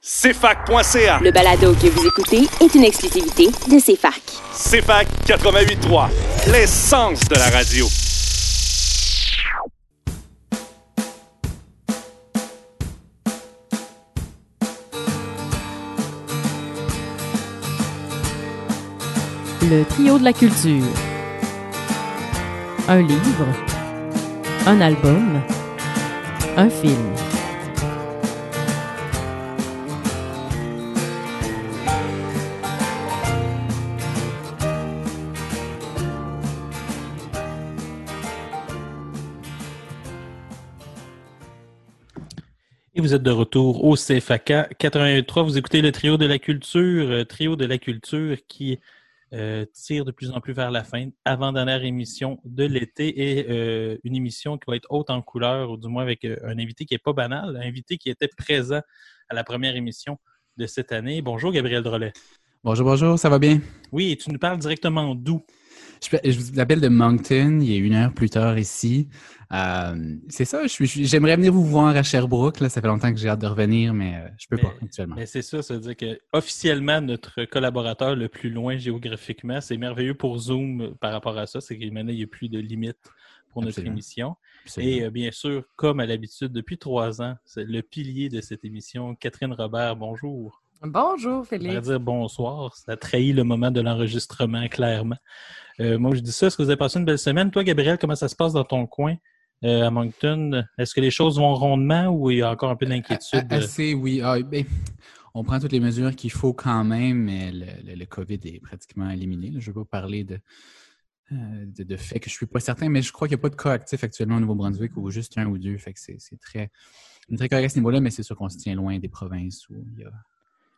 CFAC.ca. Le balado que vous écoutez est une exclusivité de CFAC. CFAC 88.3, l'essence de la radio. Le trio de la culture. Un livre. Un album. Un film. Vous êtes de retour au CFAK 83. Vous écoutez le trio de la culture, euh, trio de la culture qui euh, tire de plus en plus vers la fin, avant-dernière émission de l'été et euh, une émission qui va être haute en couleur, ou du moins avec un invité qui n'est pas banal, un invité qui était présent à la première émission de cette année. Bonjour Gabriel Drolet. Bonjour, bonjour, ça va bien? Oui, et tu nous parles directement d'où? Je, je vous appelle de Moncton, il est une heure plus tard ici. Euh, c'est ça, j'aimerais venir vous voir à Sherbrooke. Là. Ça fait longtemps que j'ai hâte de revenir, mais euh, je peux Mais- pas actuellement. Mais c'est ça, ça veut dire que officiellement notre collaborateur le plus loin géographiquement, c'est merveilleux pour Zoom euh, par rapport à ça, c'est qu'il n'y a plus de limite pour notre Absolument. émission. Absolument. Et euh, bien sûr, comme à l'habitude, depuis trois ans, c'est le pilier de cette émission, Catherine Robert, bonjour. Bonjour, On pourrait Félix. dire bonsoir, ça trahit le moment de l'enregistrement, clairement. Euh, moi, je dis ça, est-ce que vous avez passé une belle semaine? Toi, Gabriel, comment ça se passe dans ton coin euh, à Moncton? Est-ce que les choses vont rondement ou il y a encore un peu d'inquiétude? A- Assez, oui. Ah, ben, on prend toutes les mesures qu'il faut quand même, mais le, le- le COVID est pratiquement éliminé. là. Je ne veux pas parler de, euh, de, de fait que je ne suis pas certain, mais je crois qu'il n'y a pas de cas actifs actuellement au Nouveau-Brunswick ou juste un ou deux. Fait que c'est très, on très correct à ce niveau-là, mais c'est sûr qu'on se tient loin des provinces où il y, a-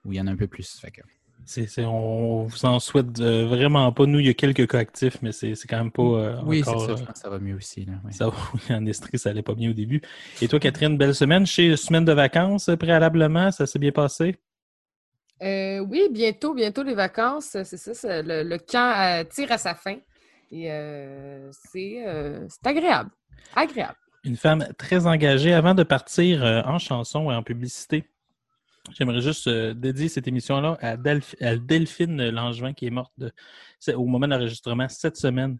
où il y en a un peu plus. Fait que, C'est, c'est- on vous en souhaite euh, vraiment pas. Nous, il y a quelques cas actifs, mais c'est, c'est quand même pas euh, oui, c'est ça. euh, Je pense que ça va mieux aussi. Là, oui. ça va, oui, en Estrie, ça allait pas bien au début. Et toi, Catherine, belle semaine. Chez semaine de vacances préalablement, ça s'est bien passé? Euh, oui, bientôt, bientôt les vacances. C'est ça, le, le camp euh, tire à sa fin. Et euh, c'est euh, c'est agréable. Agréable. Une femme très engagée. Avant de partir euh, en chanson et en publicité, j'aimerais juste euh, dédier cette émission-là à, Delph- à Delphine Langevin, qui est morte de- au moment de l'enregistrement cette semaine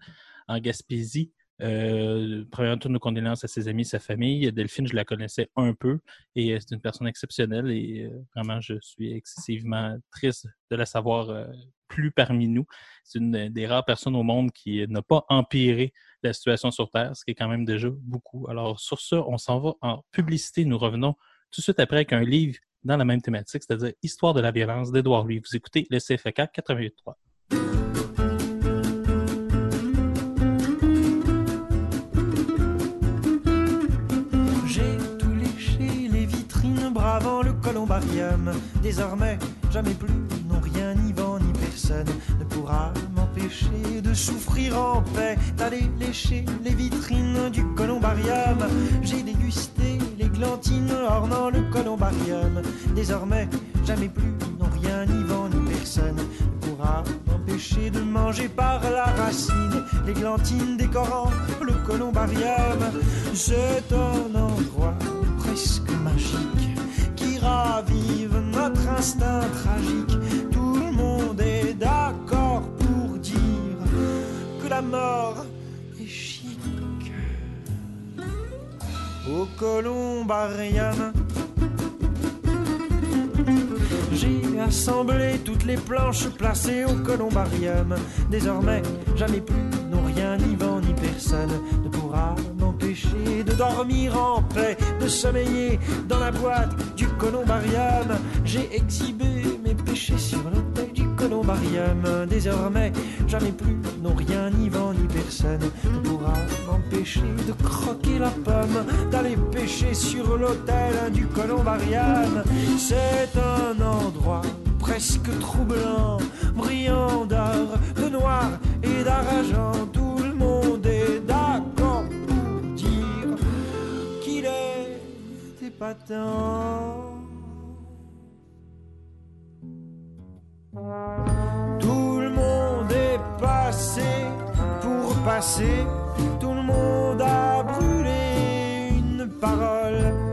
en Gaspésie. Euh, premièrement, toutes nos condoléances à ses amis, sa famille. Delphine, je la connaissais un peu et euh, c'est une personne exceptionnelle et vraiment, je suis excessivement triste de la savoir plus parmi nous. C'est une des rares personnes au monde qui n'a pas empiré la situation sur Terre, ce qui est quand même déjà beaucoup. Alors, sur ça, on s'en va en publicité. Nous revenons tout de suite après avec un livre dans la même thématique, c'est-à-dire Histoire de la violence d'Edouard Louis. Vous écoutez le CFK 88.3. J'ai tout léché les vitrines bravant le columbarium. Désormais, jamais plus, non rien, ni vent, ni personne ne pourra m'empêcher de souffrir en paix. D'aller lécher les vitrines du columbarium. J'ai dégusté les glantines ornant le columbarium. Désormais, jamais plus, non rien, ni vent, ni personne ne pourra m'empêcher de manger par la racine les glantines décorant le columbarium. C'est un endroit presque magique qui ravive notre instinct tragique. Tout le monde est d'accord pour dire que la mort Au columbarium. J'ai assemblé toutes les planches placées au columbarium. Désormais, jamais plus, non rien, ni vent, ni personne ne pourra m'empêcher de dormir en paix, de sommeiller dans la boîte du columbarium. J'ai exhibé mes péchés sur l'autel Désormais, jamais plus, non rien, ni vent, ni personne ne pourra m'empêcher de croquer la pomme, d'aller pêcher sur l'autel du columbarium. C'est un endroit presque troublant, brillant d'or, de noir et d'argent. Tout le monde est d'accord pour dire qu'il est épatant. Tout le monde est passé pour passer. Tout le monde a brûlé une parole.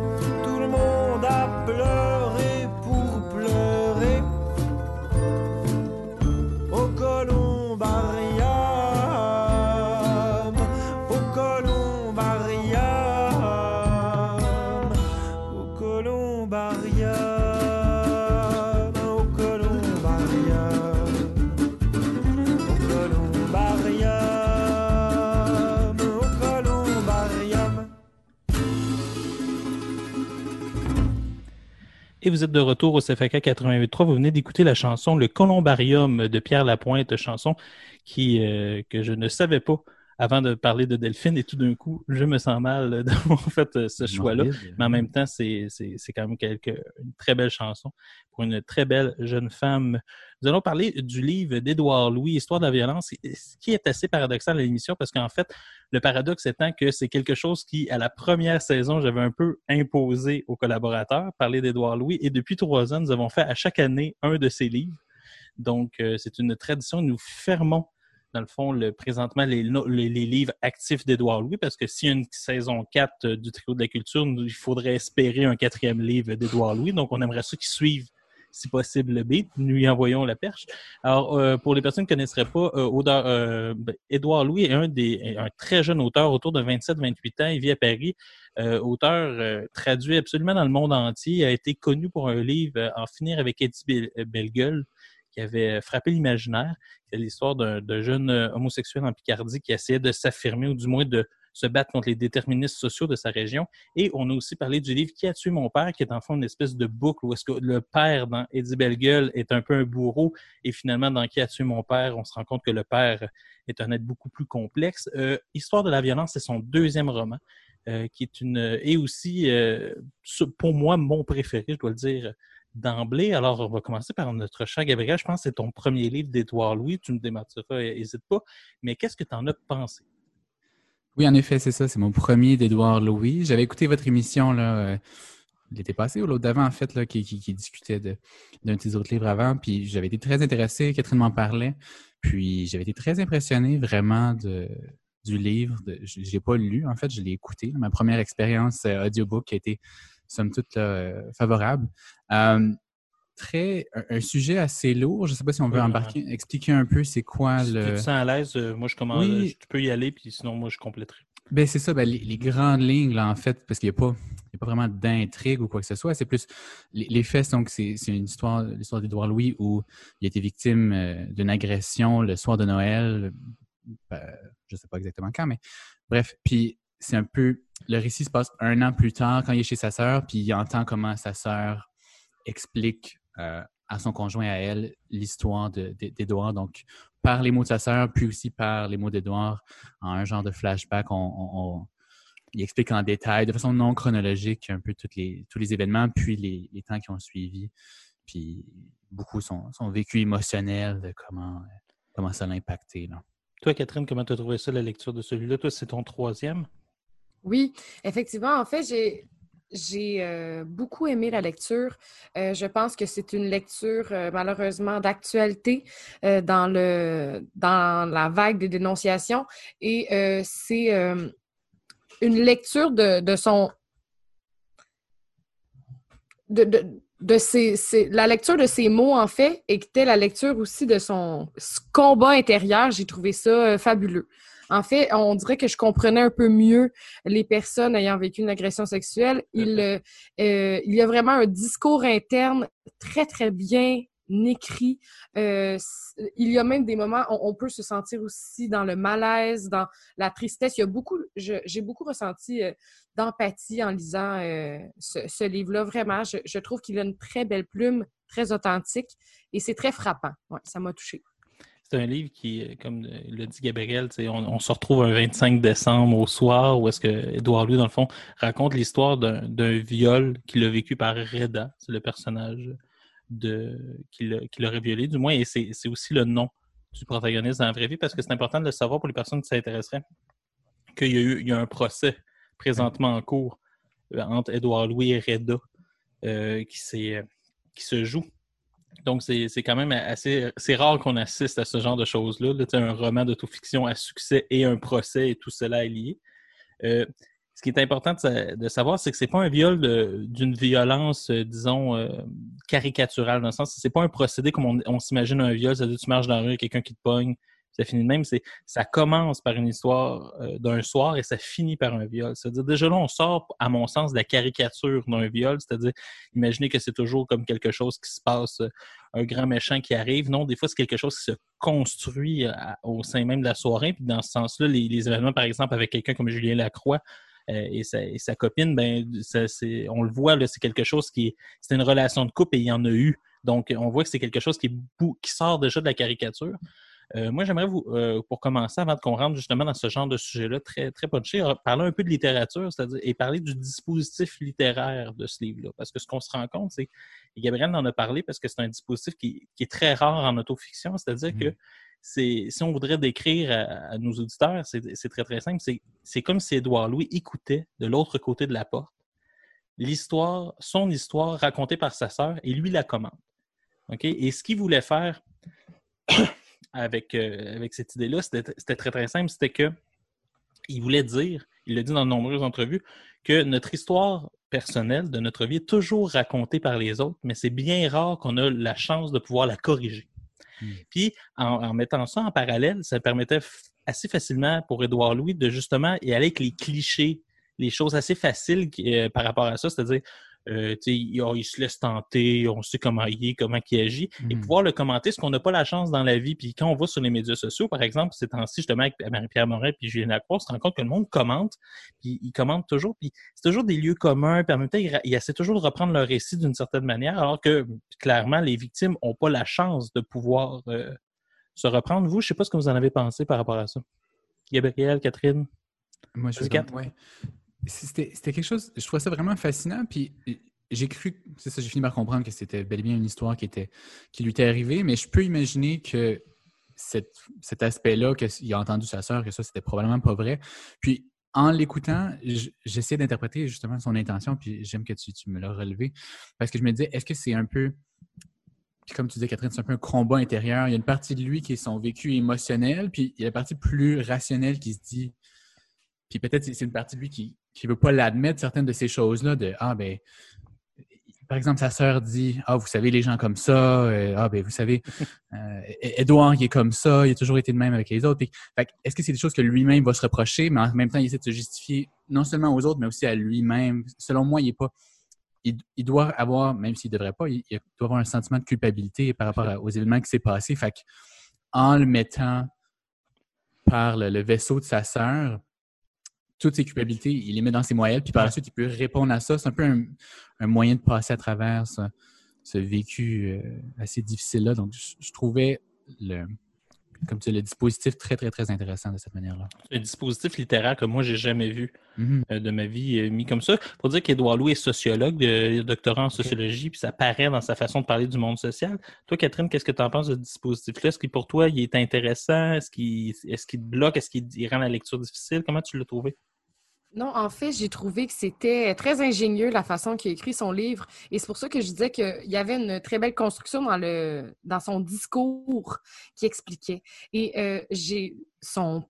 Et vous êtes de retour au CFAK 88.3. Vous venez d'écouter la chanson Le Columbarium de Pierre Lapointe, chanson qui, euh, que je ne savais pas avant de parler de Delphine et tout d'un coup, je me sens mal d'avoir fait euh, ce choix-là. Mais en même temps, c'est quand même quelque, une très belle chanson pour une très belle jeune femme. Nous allons parler du livre d'Édouard Louis, Histoire de la violence, ce qui est assez paradoxal à l'émission parce qu'en fait, le paradoxe étant que c'est quelque chose qui, à la première saison, j'avais un peu imposé aux collaborateurs, parler d'Édouard Louis, et depuis trois ans, nous avons fait à chaque année un de ses livres. Donc, euh, c'est une tradition. Nous fermons le fond, présentement, les, livres actifs d'Édouard Louis, parce que s'il y a une saison 4 euh, du Trio de la Culture, il faudrait espérer un quatrième livre d'Édouard Louis. Donc, on aimerait ça qu'ils suivent, si possible, le beat. Nous lui envoyons la perche. Alors, euh, pour les personnes qui ne connaisseraient pas, euh, ben, Louis est un, des, un très jeune auteur, autour de 27-28 ans. Il vit à Paris. auteur traduit absolument dans le monde entier. Il a été connu pour un livre En finir avec Eddie Bellegueule qui avait frappé l'imaginaire. C'est l'histoire d'un jeune euh, homosexuel en Picardie qui essayait de s'affirmer ou du moins de se battre contre les déterministes sociaux de sa région. Et on a aussi parlé du livre Qui a tué mon père, qui est en fond une espèce de boucle où est-ce que le père dans Eddie Bellegueule est un peu un bourreau et finalement dans Qui a tué mon père, on se rend compte que le père est un être beaucoup plus complexe. Euh, Histoire de la violence, c'est son deuxième roman. Euh, qui est une et aussi pour moi mon préféré, je dois le dire, d'emblée. Alors, on va commencer par notre cher Gabriel. Je pense que c'est ton premier livre d'Édouard Louis. Tu me démentiras, n'hésite pas. Mais qu'est-ce que tu en as pensé? Oui, en effet, c'est ça. C'est mon premier d'Édouard Louis. J'avais écouté votre émission là, euh, l'été passé ou l'autre d'avant, en fait, qui, discutait d'un de, tes autres livres avant. Puis j'avais été très intéressé. Catherine m'en parlait. Puis j'avais été très impressionné vraiment du livre. je ne l'ai pas lu, en fait, je l'ai écouté. Ma première expérience euh, audiobook a été somme toute euh, favorable. Euh, très, un, sujet assez lourd. Je ne sais pas si on veut embarquer, expliquer un peu c'est quoi le. tu te sens à l'aise, euh, moi je commence. Tu peux y aller, puis sinon moi je compléterai. Ben, c'est ça, ben, les, grandes lignes, là, en fait, parce qu'il n'y a pas, a pas vraiment d'intrigue ou quoi que ce soit. C'est plus les, faits, donc c'est une histoire, l'histoire d'Édouard Louis où il a été victime d'une agression le soir de Noël. Ben, je ne sais pas exactement quand, mais bref. Puis c'est un peu. Le récit se passe un an plus tard quand il est chez sa sœur, puis il entend comment sa sœur explique euh, à son conjoint, à elle, l'histoire d'Edouard. Donc, par les mots de sa sœur, puis aussi par les mots d'Edouard, en un genre de flashback, on, il explique en détail, de façon non chronologique, un peu toutes les, tous les événements, puis les, temps qui ont suivi, puis beaucoup son, son vécu émotionnel de comment, comment ça l'a impacté. Toi, Catherine, comment tu as trouvé ça, la lecture de celui-là? Toi, c'est ton troisième? Oui, effectivement. En fait, j'ai. Euh, beaucoup aimé la lecture. Euh, je pense que c'est une lecture euh, malheureusement d'actualité dans, la vague des dénonciations et c'est une lecture de, son de, de, ses, la lecture de ses mots en fait était la lecture aussi de son combat intérieur. J'ai trouvé ça fabuleux. En fait, on dirait que je comprenais un peu mieux les personnes ayant vécu une agression sexuelle. Il, euh, euh, il y a vraiment un discours interne très, très bien écrit. Euh, il y a même des moments où on peut se sentir aussi dans le malaise, dans la tristesse. Il y a beaucoup, j'ai beaucoup ressenti d'empathie en lisant ce, livre-là. Vraiment, je, je trouve qu'il a une très belle plume, très authentique et c'est très frappant. Ouais, ça m'a touché. C'est un livre qui, comme le dit Gabriel, on, se retrouve un 25 décembre au soir où est-ce que Édouard Louis, dans le fond, raconte l'histoire d'un viol qu'il a vécu par Reda. C'est le personnage de, qui l'aurait violé, du moins, et c'est aussi le nom du protagoniste dans la vraie vie parce que c'est important de le savoir pour les personnes qui s'intéresseraient qu'il y a eu y a un procès présentement en cours euh, entre Édouard Louis et Reda euh, qui se joue donc, c'est quand même assez. C'est rare qu'on assiste à ce genre de choses-là. un roman d'autofiction à succès et un procès et tout cela est lié. Euh, ce qui est important de, savoir, c'est que c'est pas un viol d'une violence, euh, disons, euh, caricaturale, dans le sens c'est pas un procédé comme on, on s'imagine un viol, c'est-à-dire tu marches dans la rue, quelqu'un qui te pogne, ça finit de même. C'est, ça commence par une histoire euh, d'un soir et ça finit par un viol. C'est-à-dire, déjà là, on sort, à mon sens, de la caricature d'un viol. C'est-à-dire, imaginez que c'est toujours comme quelque chose qui se passe, euh, un grand méchant qui arrive. Non, des fois, c'est quelque chose qui se construit euh, au sein même de la soirée. Puis dans ce sens-là, les, événements, par exemple, avec quelqu'un comme Julien Lacroix, et, sa, copine, ben, on le voit, là, c'est quelque chose qui est, c'est une relation de couple et il y en a eu. Donc, on voit que c'est quelque chose qui sort déjà de la caricature. Euh, moi, j'aimerais vous, euh, pour commencer, avant qu'on rentre justement dans ce genre de sujet-là très, très punché, parler un peu de littérature, c'est-à-dire et parler du dispositif littéraire de ce livre-là. Parce que ce qu'on se rend compte, c'est, et Gabriel en a parlé parce que c'est un dispositif qui, qui est très rare en autofiction, c'est-à-dire que c'est, si on voudrait décrire à, à nos auditeurs, c'est, très très simple. C'est, c'est comme si Édouard Louis écoutait de l'autre côté de la porte l'histoire, son histoire racontée par sa sœur et lui la commande. Et ce qu'il voulait faire avec, euh, avec cette idée-là, c'était très très simple. C'était que il voulait dire, il l'a dit dans de nombreuses entrevues, que notre histoire personnelle de notre vie est toujours racontée par les autres, mais c'est bien rare qu'on a la chance de pouvoir la corriger. Mm. Puis, en, en mettant ça en parallèle, ça permettait assez facilement pour Édouard Louis de justement y aller avec les clichés, les choses assez faciles qui- euh, par rapport à ça, c'est-à-dire, euh, il, oh, il se laisse tenter, on sait comment il est, comment il agit, et Mhm. pouvoir le commenter, ce qu'on n'a pas la chance dans la vie. Puis quand on va sur les médias sociaux, par exemple, ces temps-ci, justement, avec Marie-Pierre Morin puis Julien Lacroix, on se rend compte que le monde commente, puis ils commentent toujours, puis c'est toujours des lieux communs, puis en même temps, ils, ils essaient toujours de reprendre leur récit d'une certaine manière, alors que, clairement, les victimes n'ont pas la chance de pouvoir euh, se reprendre. Vous, je sais pas ce que vous en avez pensé par rapport à ça. Gabriel, Catherine? Moi, je suis ouais. C'était quelque chose, je trouvais ça vraiment fascinant. Puis j'ai cru, c'est ça, j'ai fini par comprendre que c'était bel et bien une histoire qui, était, qui lui était arrivée, mais je peux imaginer que cet aspect-là, qu'il a entendu sa sœur, que ça, c'était probablement pas vrai. Puis en l'écoutant, j- j'essaie d'interpréter justement son intention, puis j'aime que tu, tu me l'as relevé, parce que je me disais, est-ce que c'est un peu. Comme tu disais, Catherine, c'est un peu un combat intérieur. Il y a une partie de lui qui est son vécu émotionnel, puis il y a la partie plus rationnelle qui se dit. Puis peut-être c'est une partie de lui qui ne veut pas l'admettre, certaines de ces choses-là, de Ah, ben. Par exemple, sa sœur dit Ah, vous savez, les gens comme ça, euh, ah, ben, vous savez, euh, Edouard, il est comme ça, il a toujours été de même avec les autres. Puis, fait que, est-ce que c'est des choses que lui-même va se reprocher, mais en même temps, il essaie de se justifier non seulement aux autres, mais aussi à lui-même? Selon moi, il est pas. Il, il doit avoir, même s'il ne devrait pas, il, il doit avoir un sentiment de culpabilité par rapport à- aux événements qui s'est passé. Fait que, en le mettant par le, le vaisseau de sa sœur, toutes ses culpabilités, il les met dans ses moelles, puis par la suite, il peut répondre à ça. C'est un peu un, moyen de passer à travers ce, ce vécu euh, assez difficile-là. Donc, je, je trouvais le, comme tu dis, le dispositif très, très, très intéressant de cette manière-là. Un dispositif littéraire que moi, j'ai jamais vu. Mhm. euh, de ma vie euh, mis comme ça. Pour dire qu'Édouard Louis est sociologue, euh, doctorant en sociologie, puis ça paraît dans sa façon de parler du monde social. Toi, Catherine, qu'est-ce que tu en penses de ce dispositif-là? Est-ce que pour toi, il est intéressant? Est-ce qu'il est te bloque? Est-ce qu'il il rend la lecture difficile? Comment tu l'as trouvé? Non, en fait, j'ai trouvé que c'était très ingénieux la façon qu'il a écrit son livre. Et c'est pour ça que je disais qu'il y avait une très belle construction dans, le, dans son discours qui expliquait. Et euh, j'ai son,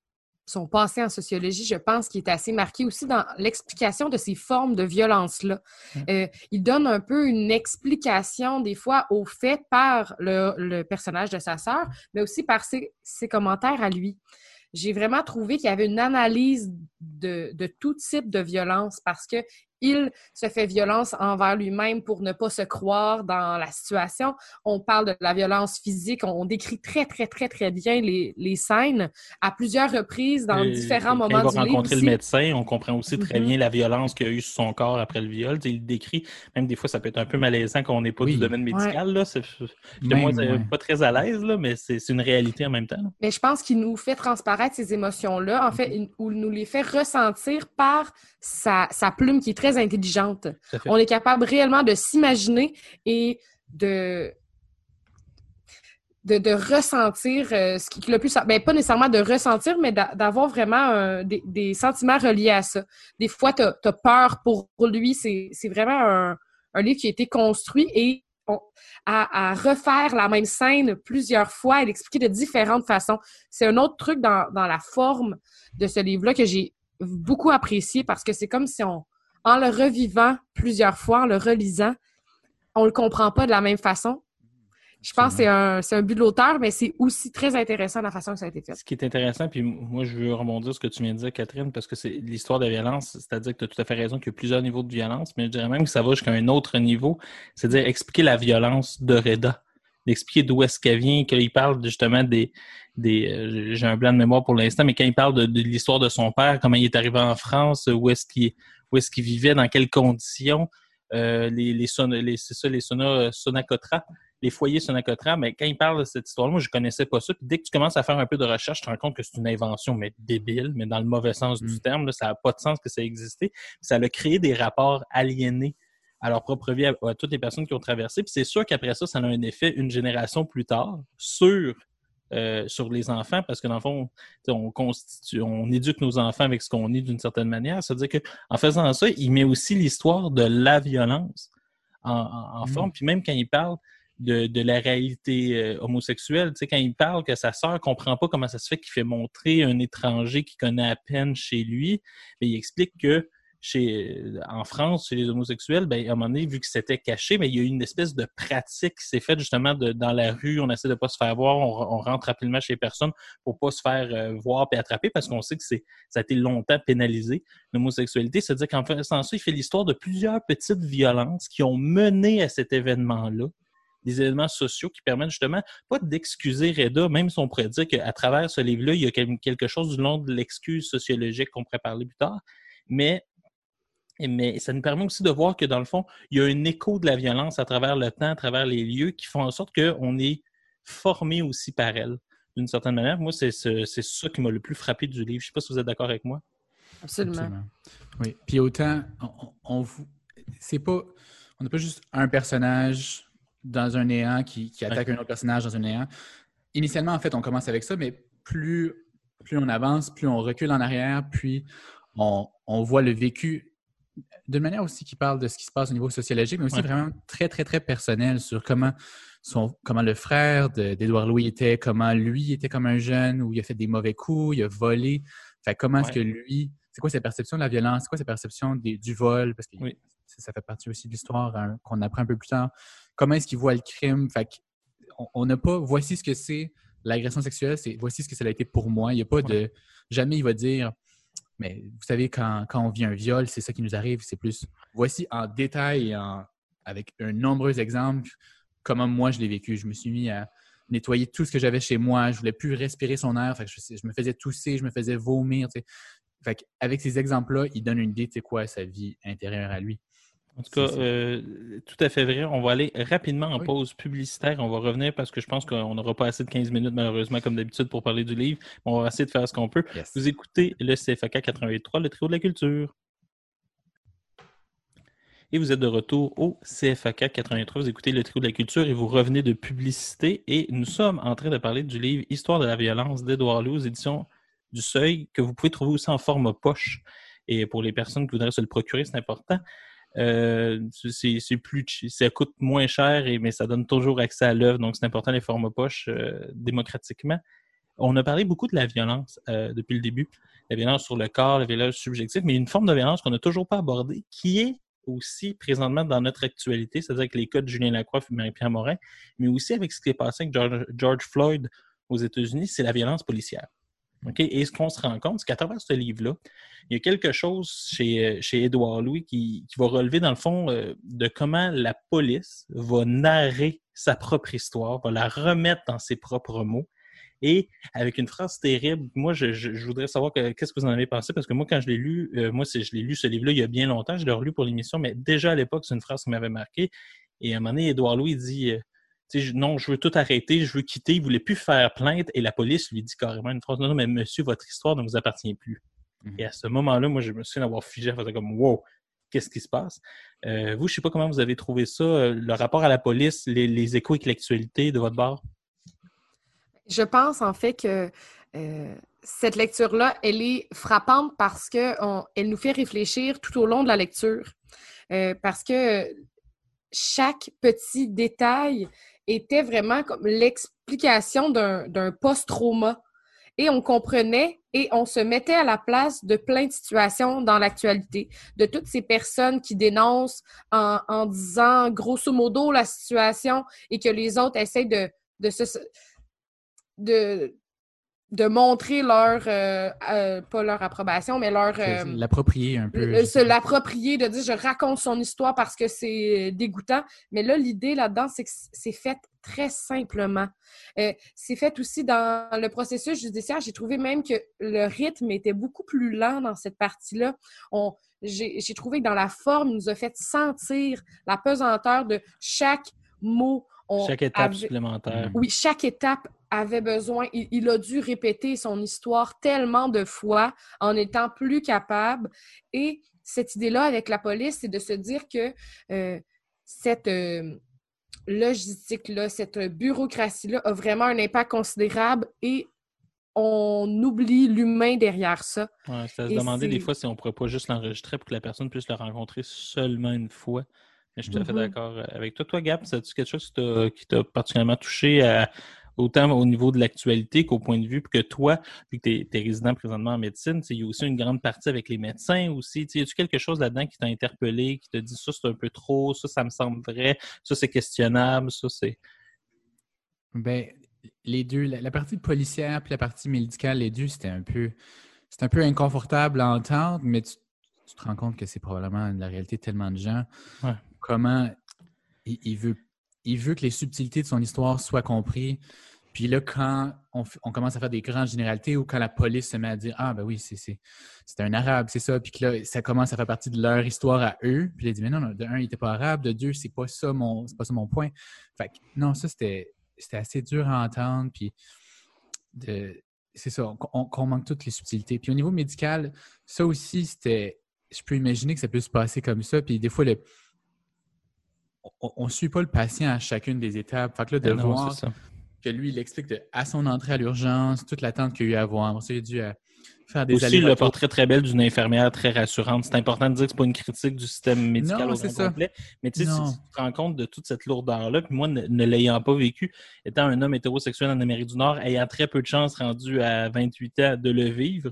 son passé en sociologie, je pense qu'il est assez marqué aussi dans l'explication de ces formes de violence-là. Euh, il donne un peu une explication des fois aux faits par le, le personnage de sa sœur, mais aussi par ses, ses commentaires à lui j'ai vraiment trouvé qu'il y avait une analyse de, de, tout type de violence parce que il se fait violence envers lui-même pour ne pas se croire dans la situation. On parle de la violence physique, on, décrit très, très, très, très bien les, les scènes à plusieurs reprises dans Et, différents quand moments il va du rencontrer livre le médecin, on comprend aussi très Mhm. bien la violence qu'il y a eu sur son corps après le viol. Il décrit, même des fois, ça peut être un peu malaisant quand on n'est pas Oui. du domaine médical. Là. Même, ouais. pas très à l'aise, là, mais c'est c'est une réalité en même temps. là. Mais je pense qu'il nous fait transparaître ces émotions-là, en fait, il- ou il nous les fait ressentir par sa, sa plume qui est très intelligente. On est capable réellement de s'imaginer et de, de, de ressentir euh, ce qui le plus. Ben, pas nécessairement de ressentir, mais d'a- d'avoir vraiment euh, des, des sentiments reliés à ça. Des fois, tu as, peur pour lui. C'est c'est vraiment un, un livre qui a été construit et à, à refaire la même scène plusieurs fois et l'expliquer de différentes façons. C'est un autre truc dans, dans la forme de ce livre-là que j'ai beaucoup apprécié parce que c'est comme si on, en le revivant plusieurs fois, en le relisant, on le comprend pas de la même façon. Je pense que c'est un, c'est un but de l'auteur, mais c'est aussi très intéressant la façon que ça a été fait. Ce qui est intéressant, puis moi je veux rebondir sur ce que tu viens de dire, Catherine, parce que c'est l'histoire de violence, c'est-à-dire que tu as tout à fait raison qu'il y a plusieurs niveaux de violence, mais je dirais même que ça va jusqu'à un autre niveau, c'est-à-dire expliquer la violence de Reda. d'expliquer d'où est-ce qu'elle vient, qu'il parle justement des, des euh, j'ai un blanc de mémoire pour l'instant, mais quand il parle de, de l'histoire de son père, comment il est arrivé en France, où est-ce qu'il où est-ce qu'il vivait, dans quelles conditions, euh, les, les, son- les- c'est ça, les sona, Sonacotra, les foyers Sonacotra, mais quand il parle de cette histoire-là, moi, je connaissais pas ça. Puis dès que tu commences à faire un peu de recherche, tu te rends compte que c'est une invention, mais débile, mais dans le mauvais sens du Mm. terme. là, ça n'a pas de sens que ça existait. Ça a créé des rapports aliénés à leur propre vie, à, à toutes les personnes qui ont traversé. Puis c'est sûr qu'après ça, ça a un effet une génération plus tard sur, euh, sur les enfants, parce que dans le fond, on constitue, on éduque nos enfants avec ce qu'on est d'une certaine manière. C'est-à-dire que en faisant ça, il met aussi l'histoire de la violence en, en- en Mm. forme. Puis même quand il parle de, de la réalité euh, homosexuelle, quand il parle que sa sœur comprend pas comment ça se fait qu'il fait montrer un étranger qui connaît à peine chez lui, mais il explique que en France, chez les homosexuels, ben, à un moment donné, vu que c'était caché, mais il y a eu une espèce de pratique qui s'est faite justement dans la rue. On essaie de pas se faire voir, on, rentre rapidement chez les personnes pour pas se faire euh, voir et attraper parce qu'on sait que c'est ça a été longtemps pénalisé, l'homosexualité. C'est-à-dire qu'en faisant ça, il fait l'histoire de plusieurs petites violences qui ont mené à cet événement-là des événements sociaux qui permettent justement pas d'excuser Reda, même si on pourrait dire qu'à travers ce livre-là, il y a quel- quelque chose du long de l'excuse sociologique qu'on pourrait parler plus tard, mais mais ça nous permet aussi de voir que, dans le fond, il y a un écho de la violence à travers le temps, à travers les lieux, qui font en sorte qu'on est formé aussi par elle, d'une certaine manière. Moi, c'est ce- c'est ça qui m'a le plus frappé du livre. Je ne sais pas si vous êtes d'accord avec moi. Absolument. Oui. Puis autant, on, c'est pas, on n'a pas juste un personnage dans un néant qui, qui attaque un autre personnage dans un néant. Initialement, en fait, on commence avec ça, mais plus, plus on avance, plus on recule en arrière, puis on, on voit le vécu d'une manière aussi qui parle de ce qui se passe au niveau sociologique, mais aussi Ouais. vraiment très, très, très personnel sur comment, son, comment le frère d'Édouard Louis était, comment lui était comme un jeune, où il a fait des mauvais coups, il a volé. Fait comment est-ce que lui, c'est quoi sa perception de la violence, c'est quoi sa perception des- du vol, parce que Oui. ça, ça fait partie aussi de l'histoire hein, qu'on apprend un peu plus tard. Comment est-ce qu'il voit le crime? Fait on- n'a pas, voici ce que c'est l'agression sexuelle, c'est voici ce que ça a été pour moi. Il n'y a pas de, jamais il va dire, mais vous savez, quand, quand on vit un viol, c'est ça qui nous arrive, c'est plus, voici en détail et avec un nombreux exemples, comment moi je l'ai vécu. Je me suis mis à nettoyer tout ce que j'avais chez moi, je voulais plus respirer son air, je, me faisais tousser, je me faisais vomir, avec ces exemples-là, il donne une idée de quoi sa vie intérieure à lui. En tout cas, euh, tout à fait vrai. On va aller rapidement en Oui. pause publicitaire. On va revenir parce que je pense qu'on n'aura pas assez de 15 minutes, malheureusement, comme d'habitude, pour parler du livre. Mais on va essayer de faire ce qu'on peut. Yes. Vous écoutez le CFAK 88.3, le trio de la culture. Et vous êtes de retour au CFAK 83. Vous écoutez le trio de la culture et vous revenez de publicité. Et nous sommes en train de parler du livre Histoire de la violence d'Edouard Louis aux éditions du Seuil, que vous pouvez trouver aussi en forme poche. Et pour les personnes qui voudraient se le procurer, c'est important. Euh, ça coûte moins cher mais ça donne toujours accès à l'œuvre donc c'est important les formats poches euh, démocratiquement. On a parlé beaucoup de la violence euh, depuis le début. La violence sur le corps la violence subjective mais une forme de violence qu'on n'a toujours pas abordée qui est aussi présentement dans notre actualité c'est-à-dire avec les cas de Julien Lacroix et Marie-Pierre Morin mais aussi avec ce qui est passé avec George Floyd aux États-Unis c'est la violence policière Et ce qu'on se rend compte, c'est qu'à travers ce livre-là, il y a quelque chose chez, euh, chez Édouard Louis qui, va relever, dans le fond, euh, de comment la police va narrer sa propre histoire, va la remettre dans ses propres mots. Et avec une phrase terrible, moi, je, voudrais savoir que- qu'est-ce que vous en avez pensé, parce que moi, quand je l'ai lu, euh, moi, je l'ai lu ce livre-là il y a bien longtemps, je l'ai relu pour l'émission, mais déjà à l'époque, c'est une phrase qui m'avait marqué. Et à un moment donné, Édouard Louis dit je- non, je veux tout arrêter, je veux quitter. Il voulait plus faire plainte et la police lui dit carrément une phrase non, non, mais monsieur, votre histoire ne vous appartient plus. Mhm. Et à ce moment-là, moi, je me souviens d'avoir figé, faisant comme wow, qu'est-ce qui se passe? Euh, vous, je sais pas comment vous avez trouvé ça, euh, le rapport à la police, les, les échos avec l'actualité de votre bord? Je pense en fait que euh, cette lecture-là, elle est frappante parce qu'elle nous fait réfléchir tout au long de la lecture. Euh, parce que chaque petit détail était vraiment comme l'explication d'un post-trauma. Et on comprenait et on se mettait à la place de plein de situations dans l'actualité, de toutes ces personnes qui dénoncent en, en disant grosso modo la situation et que les autres essayent de, de se de de montrer leur, euh, euh, pas leur approbation, mais leur... Euh, L'approprier un peu. le- se l'approprier, de dire je raconte son histoire parce que c'est dégoûtant. Mais là, l'idée là-dedans, c'est que c'est fait très simplement. Euh, c'est fait aussi dans le processus judiciaire. J'ai trouvé même que le rythme était beaucoup plus lent dans cette partie-là. On- J'ai j'ai trouvé que dans la forme, il nous a fait sentir la pesanteur de chaque mot. On Chaque étape supplémentaire. oui, chaque étape avait besoin, il, il a dû répéter son histoire tellement de fois en étant plus capable. Et cette idée-là avec la police, c'est de se dire que euh, cette euh, logistique-là, cette bureaucratie-là a vraiment un impact considérable et on oublie l'humain derrière ça. Ouais, c'est à se Et demander des fois si on pourrait pas juste l'enregistrer pour que la personne puisse le rencontrer seulement une fois. Mais je suis tout à fait Mhm. d'accord avec toi. Toi, Gab, c'est-tu quelque chose qui t'a- qui t'a particulièrement touché à- autant au niveau de l'actualité qu'au point de vue que toi, vu que tu es, résident présentement en médecine, il y a aussi une grande partie avec les médecins aussi. Y a-tu quelque chose là-dedans qui t'a interpellé, qui t'a dit ça c'est un peu trop, ça ça me semble vrai, ça c'est questionnable, ça c'est? Ben, les deux, la, la partie policière puis la partie médicale, les deux, c'était un peu, c'est un peu inconfortable à entendre, mais tu, tu te rends compte que c'est probablement la réalité de tellement de gens. Ouais. Comment il, il veut, il veut que les subtilités de son histoire soient comprises. Puis là, quand on, commence à faire des grandes généralités ou quand la police se met à dire Ah, ben oui, c'est, un arabe, c'est ça. Puis que là, ça commence à faire partie de leur histoire à eux. Puis là, il dit Mais non, non, de un, il n'était pas arabe. De deux, c'est pas ça mon, pas ça mon point. Fait que non, ça, c'était, assez dur à entendre. Puis c'est ça, on- on- manque toutes les subtilités. Puis au niveau médical, ça aussi, c'était. Je peux imaginer que ça peut se passer comme ça. Puis des fois, le, on ne suit pas le patient à chacune des étapes. Fait que là, de Ben non, voir que lui, il explique de- à son entrée à l'urgence, toute l'attente qu'il y a eu à voir. Ensuite, il a dû euh, faire des Aussi, le portrait très belle d'une infirmière très rassurante. C'est important de dire que c'est pas une critique du système médical Non, au complet. Mais tu sais, si Non. tu te rends compte de toute cette lourdeur-là, puis moi, ne, ne l'ayant pas vécu, étant un homme hétérosexuel en Amérique du Nord, ayant très peu de chance rendu à 28 ans de le vivre,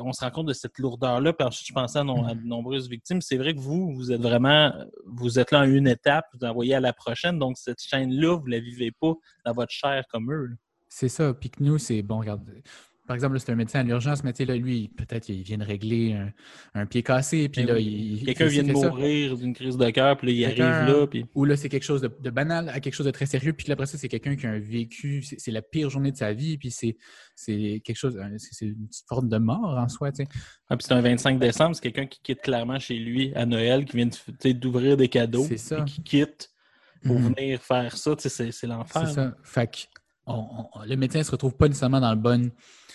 on se rend compte de cette lourdeur-là. Puis ensuite, je pensais à, de nombreuses victimes. C'est vrai que vous, vous êtes vraiment, vous êtes là en une étape, vous envoyez à la prochaine. Donc, cette chaîne-là, vous la vivez pas dans votre chair comme eux. C'est ça. Puis que nous, c'est bon, regarde. Par exemple, là, c'est un médecin à l'urgence, mais tu sais, là, lui, peut-être il vient de régler un, un pied cassé, puis Ben là, oui. il. Quelqu'un vient de mourir d'une crise de cœur, puis là, il arrive là, puis Ou là, c'est quelque chose de, de banal à quelque chose de très sérieux, puis là, après ça, c'est quelqu'un qui a un vécu, c'est la pire journée de sa vie, puis c'est quelque chose, c'est une petite forme de mort en soi, tu sais. Ah, puis c'est un 25 décembre, c'est quelqu'un qui quitte clairement chez lui à Noël, qui vient d'ouvrir des cadeaux, ça. puis qui quitte pour Mhm. venir faire ça. Tu sais, C'est l'enfer. C'est là. ça. Fait que on- on- le médecin ne se retrouve pas nécessairement dans le bon,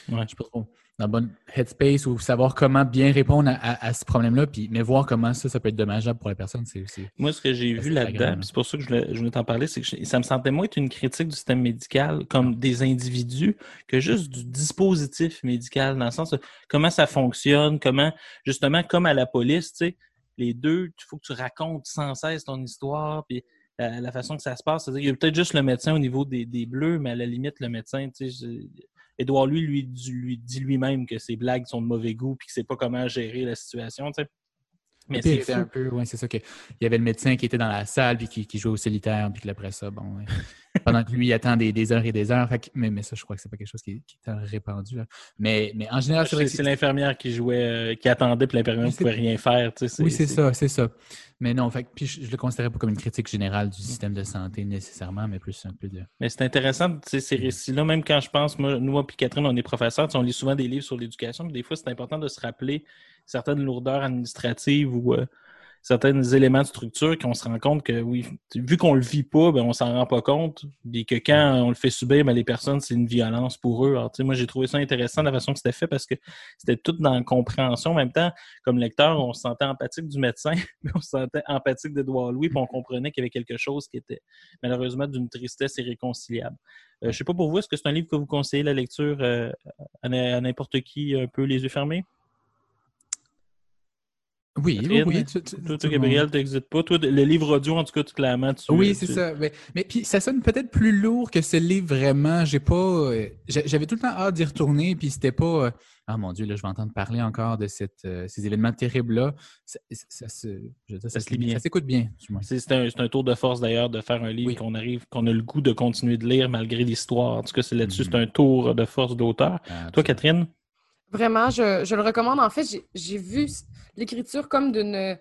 Ouais. je sais pas trop, dans le bon headspace ou savoir comment bien répondre à, à- à ce problème-là, puis mais voir comment ça, ça peut être dommageable pour la personne, c'est c'est- Moi, ce que j'ai vu là-dedans, puis c'est pour ça que je voulais, je voulais t'en parler, c'est que je- ça me sentait moins être une critique du système médical comme des individus que juste du dispositif médical, dans le sens de comment ça fonctionne, comment, justement, comme à la police, tu sais, les deux, il faut que tu racontes sans cesse ton histoire, puis la, la façon que ça se passe. C'est-à-dire, il y a peut-être juste le médecin au niveau des, des bleus, mais à la limite, le médecin, tu sais, je- Édouard, lui, lui, dit- lui dit lui-même que ses blagues sont de mauvais goût, puis qu'il sait pas comment gérer la situation, tu sais. Mais c'est fou. un peu, ouais, c'est ça que il y avait le médecin qui était dans la salle puis qui, qui jouait au solitaire puis que après ça, bon, ouais. pendant que lui il attend des, des heures et des heures. Fait que- mais, mais ça, je crois que c'est pas quelque chose qui, est- qui est tant répandu. là. Mais, mais en général, c'est l'infirmière qui jouait, euh, qui attendait, puis l'infirmière ne pouvait rien faire. tu sais, Oui, c'est ça, c'est ça. Mais non, fait, puis je, je le considérais pas comme une critique générale du système de santé nécessairement, mais plus un peu de. Mais c'est intéressant, tu sais, ces récits-là, même quand je pense, moi, nous et Catherine, on est professeurs, on lit souvent des livres sur l'éducation, mais des fois, c'est important de se rappeler certaines lourdeurs administratives ou euh, certains éléments de structure qu'on se rend compte que, oui, vu qu'on le vit pas, ben, on s'en rend pas compte, et que quand on le fait subir, ben, les personnes, c'est une violence pour eux. Alors, moi, j'ai trouvé ça intéressant, la façon que c'était fait, parce que c'était tout dans la compréhension. En même temps, comme lecteur, on se sentait empathique du médecin, mais on se sentait empathique d'Edouard Louis, puis on comprenait qu'il y avait quelque chose qui était malheureusement d'une tristesse irréconciliable. Euh, je sais pas pour vous, est-ce que c'est un livre que vous conseillez la lecture euh, à n'importe qui, un peu les yeux fermés? Oui, oui, Catherine, oui. tu- tu- Toi. Gabriel, t'exites pas. Toi, le livre audio, en tout cas, tu- clairement, tu. Oui, c'est ça. Mais, mais puis ça sonne peut-être plus lourd que ce livre vraiment. J'ai pas. euh, j'a- J'avais tout le temps hâte d'y retourner, puis c'était pas. euh, Ah mon Dieu, là, je vais entendre parler encore de cette, euh, ces événements terribles-là. Ça, ça ça, Ça bien. S'écoute bien. C'est un, tour de force d'ailleurs de faire un livre Oui. qu'on arrive, qu'on a le goût de continuer de lire malgré l'histoire. En tout cas, c'est là-dessus, Mhm. c'est un tour de force d'auteur. Toi, Catherine? Vraiment, je, je le recommande. En fait, j'ai- vu l'écriture comme d'une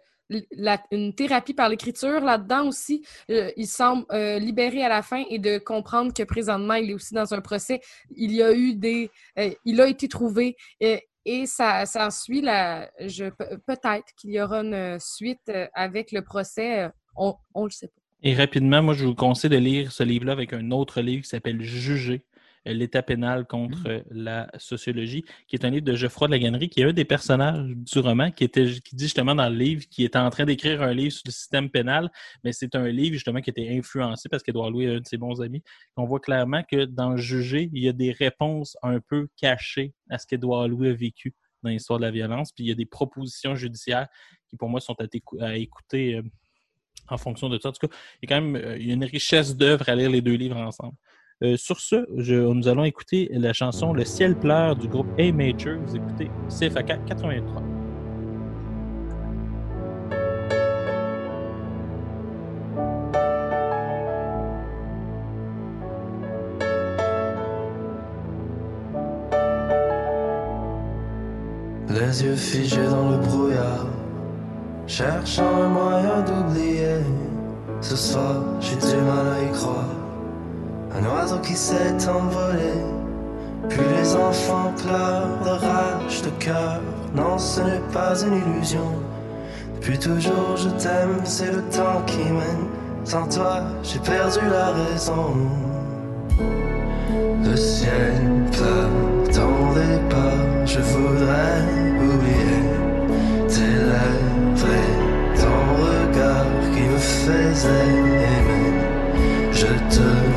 une thérapie par l'écriture là-dedans aussi. Euh, il semble euh, libéré à la fin et de comprendre que présentement, il est aussi dans un procès. Il y a eu des. euh, il a été trouvé. et ça, ça suit la. Je, pe- peut-être qu'il y aura une suite avec le procès. On, on le sait pas. Et rapidement, moi, je vous conseille de lire ce livre-là avec un autre livre qui s'appelle Juger, l'état pénal contre euh, la sociologie, qui est un livre de Geoffroy de la Gannerie, qui est un des personnages du roman, qui, était, qui dit justement dans le livre qu'il était en train d'écrire un livre sur le système pénal, mais c'est un livre justement qui a été influencé parce qu'Édouard Louis est un de ses bons amis. On voit clairement que dans Juger, il y a des réponses un peu cachées à ce qu'Édouard Louis a vécu dans l'histoire de la violence, puis il y a des propositions judiciaires qui, pour moi, sont à, écou- à écouter euh, en fonction de ça. En tout cas, il y a quand même euh, il y a une richesse d'œuvres à lire les deux livres ensemble. Euh, sur ce, nous allons écouter la chanson Le ciel pleure du groupe A Major. Vous écoutez CFAK 83. Les yeux figés dans le brouillard, cherchant un moyen d'oublier. Ce soir, j'ai du mal à y croire. Un oiseau qui s'est envolé, puis les enfants pleurent de rage de cœur. Non, ce n'est pas une illusion. Depuis toujours, je t'aime, c'est le temps qui mène. Sans toi, j'ai perdu la raison. Le ciel pleure ton départ, je voudrais oublier tes lèvres et ton regard qui me faisait aimer. Je te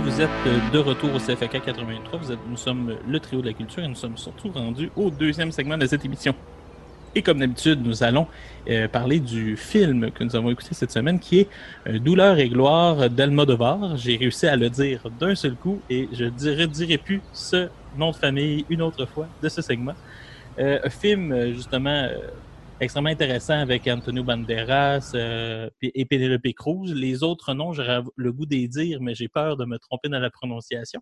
Vous êtes euh, de retour au CFK 83. Vous êtes, nous sommes le trio de la culture et nous sommes surtout rendus au deuxième segment de cette émission. Et comme d'habitude, nous allons euh, parler du film que nous avons écouté cette semaine qui est euh, Douleur et gloire d'Almodovar. J'ai réussi à le dire d'un seul coup et je ne dirai plus ce nom de famille une autre fois de ce segment. Un film, justement, extrêmement intéressant avec Antonio Banderas euh, et Penelope Cruz. Les autres noms, j'aurais le goût d'y dire, mais j'ai peur de me tromper dans la prononciation.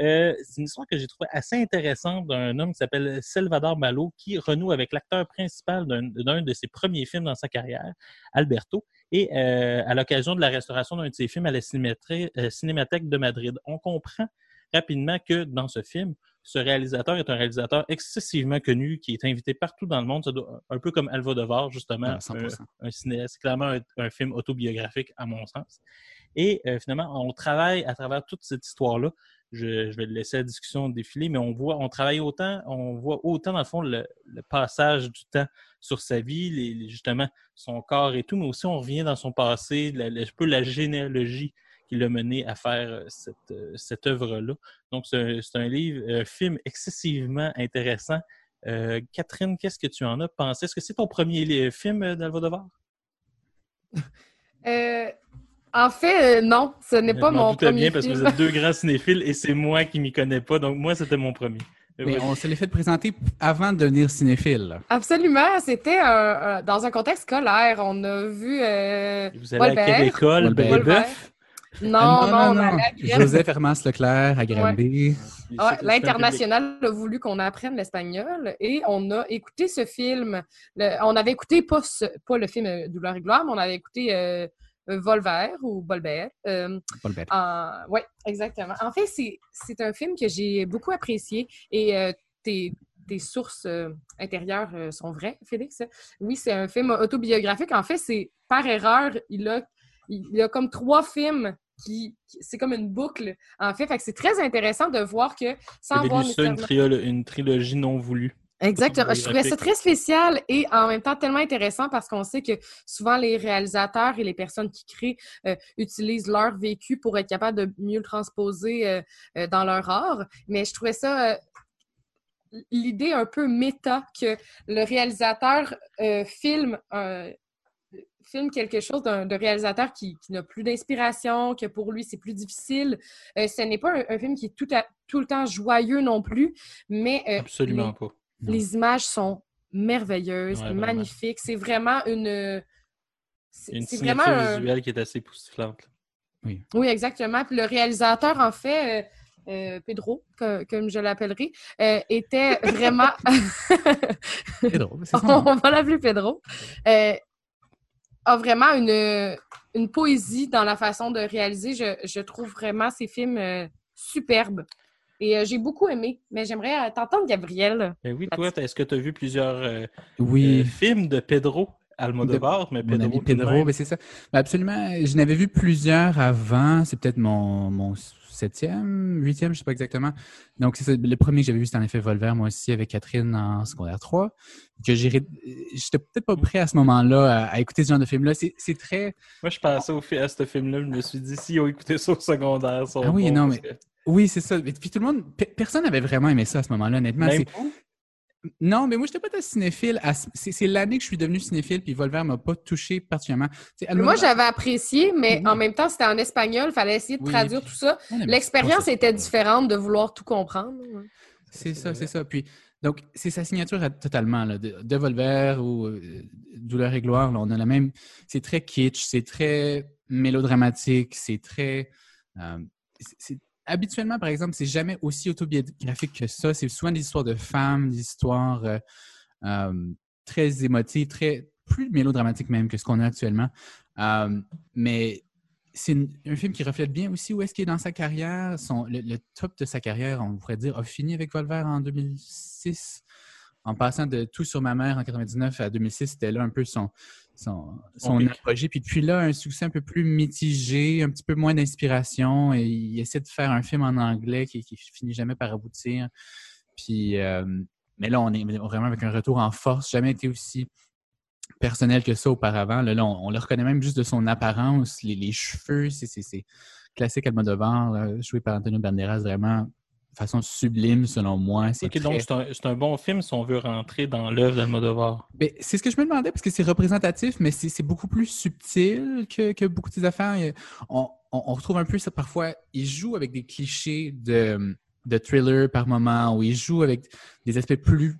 Euh, c'est une histoire que j'ai trouvée assez intéressante d'un homme qui s'appelle Salvador Malo, qui renoue avec l'acteur principal d'un de ses premiers films dans sa carrière, Alberto, et euh, à l'occasion de la restauration d'un de ses films à la euh, Cinémathèque de Madrid. On comprend rapidement que dans ce film, ce réalisateur est un réalisateur excessivement connu, qui est invité partout dans le monde, doit- un peu comme Almodovar, justement, Ah, 100%. un, un cinéaste, clairement un, un film autobiographique à mon sens. Et euh, finalement, on travaille à travers toute cette histoire-là. Je, je vais laisser la discussion défiler, mais on voit, on travaille autant, on voit autant dans le fond le, le passage du temps sur sa vie, les- les- justement son corps et tout, mais aussi on revient dans son passé, la, la- un peu la généalogie qui l'a mené à faire euh, cette, euh, cette œuvre-là. Donc, c'est un, livre, un film excessivement intéressant. Euh, Catherine, qu'est-ce que tu en as pensé? Est-ce que c'est ton premier film euh, d'Almodovar? Euh, en fait, euh, non, ce n'est pas mon premier bien parce que vous êtes deux grands cinéphiles et c'est moi qui m'y connais pas. Donc, moi, c'était mon premier. Euh, Mais vas-y. on se l'est fait présenter avant de devenir cinéphile. Absolument, c'était un- un- dans un contexte scolaire. On a vu. euh, Vous allez à quelle école? Non, Ah, non, on allait à Grenoble. Joseph Hermance Leclerc à Granby. Ah, L'international a voulu qu'on apprenne l'espagnol et on a écouté ce film. Le- on avait écouté pas, ce- pas le film euh, Douleur et gloire, mais on avait écouté euh, euh, Volver ou. Euh, Pas le bête. oui, exactement. En fait, c'est c'est un film que j'ai beaucoup apprécié et euh, tes, tes sources euh, intérieures euh, sont vraies, Félix. Oui, c'est un film autobiographique. En fait, c'est par erreur, il a, il a comme trois films qui, qui- c'est comme une boucle, en fait. Fait que c'est très intéressant de voir que sans J'avais voir lu ça, une, trilogie non voulue. Exactement. Je trouvais ça très spécial et en même temps tellement intéressant parce qu'on sait que souvent les réalisateurs et les personnes qui créent euh, utilisent leur vécu pour être capables de mieux le transposer euh, euh, dans leur art. Mais je trouvais ça l'idée un peu méta que le réalisateur filme un- filme quelque chose d'un de réalisateur qui, qui n'a plus d'inspiration, que pour lui c'est plus difficile. Euh, ce n'est pas un, un film qui est tout, à- tout le temps joyeux non plus, mais euh, Absolument les- pas. Non. les images sont merveilleuses, Ouais, magnifiques. C'est vraiment une. C'est Une c'est signature vraiment un- visuelle qui est assez époustouflante. Oui, exactement. Puis le réalisateur, en fait, euh, euh, Pedro, que- comme je l'appellerai, euh, était vraiment. Drôle. C'est nom. On va l'appeler Pedro. Euh, a vraiment une, une poésie dans la façon de réaliser. Je, je trouve vraiment ces films euh, superbes. Et euh, j'ai beaucoup aimé, mais j'aimerais euh, t'entendre, Gabriel. Ben oui, toi, est-ce que tu as vu plusieurs euh, Oui. euh, films de Pedro Almodovar, mais Mon Pedro, ami de Pedro, même. ben c'est ça. Ben absolument. Je n'avais vu plusieurs avant. C'est peut-être mon, mon septième, huitième, je ne sais pas exactement. Donc, c'est ça. Le premier que j'avais vu, c'était en effet Volver, moi aussi, avec Catherine en secondaire 3. Que J'étais peut-être pas prêt à ce moment-là à, à écouter ce genre de film-là. C'est c'est très. Moi, je pensais au à ce film-là, je me suis dit, s'ils ont écouté ça au secondaire, sont Ah oui, non, mais- que- Oui, c'est ça. Puis tout le monde. pe- Personne n'avait vraiment aimé ça à ce moment-là, honnêtement. Même Non, mais moi, je n'étais pas très cinéphile. à C'est l'année que je suis devenu cinéphile, puis Volver m'a pas touché particulièrement. Moi, j'avais apprécié, mais Oui. en même temps, c'était en espagnol. Il fallait essayer de Oui, traduire puis- tout ça. L'expérience était différente de vouloir tout comprendre. C'est ça, c'est ça. Puis, donc, c'est sa signature à- totalement, là, de, de Volver ou euh, Douleur et gloire. là, on a la même. C'est très kitsch, c'est très mélodramatique, c'est très. euh, c'est- habituellement, par exemple, c'est jamais aussi autobiographique que ça. C'est souvent des histoires de femmes, des histoires euh, euh, très émotives, très plus mélodramatiques même que ce qu'on a actuellement. Euh, mais c'est un film qui reflète bien aussi où est-ce qu'il est dans sa carrière. Son, le, top de sa carrière, on pourrait dire, a fini avec Volver en 2006. En passant de Tout sur ma mère en 99 à 2006, c'était là un peu son, son, apogée. Puis depuis là, un succès un peu plus mitigé, un petit peu moins d'inspiration. Et il essaie de faire un film en anglais qui, qui finit jamais par aboutir. Puis, euh, mais là, on est vraiment avec un retour en force. Jamais été aussi personnel que ça auparavant. Là, là, on, on le reconnaît même juste de son apparence, les, les cheveux. C'est, classique Almodovar, là, joué par Antonio Banderas, vraiment façon sublime selon moi. C'est donc c'est un, bon film si on veut rentrer dans l'œuvre d'Almodovar. Ben, c'est ce que je me demandais parce que c'est représentatif, mais c'est beaucoup plus subtil que, que beaucoup de ses affaires. On, on- on retrouve un peu ça parfois. Il joue avec des clichés de, de thriller par moment, ou il joue avec des aspects plus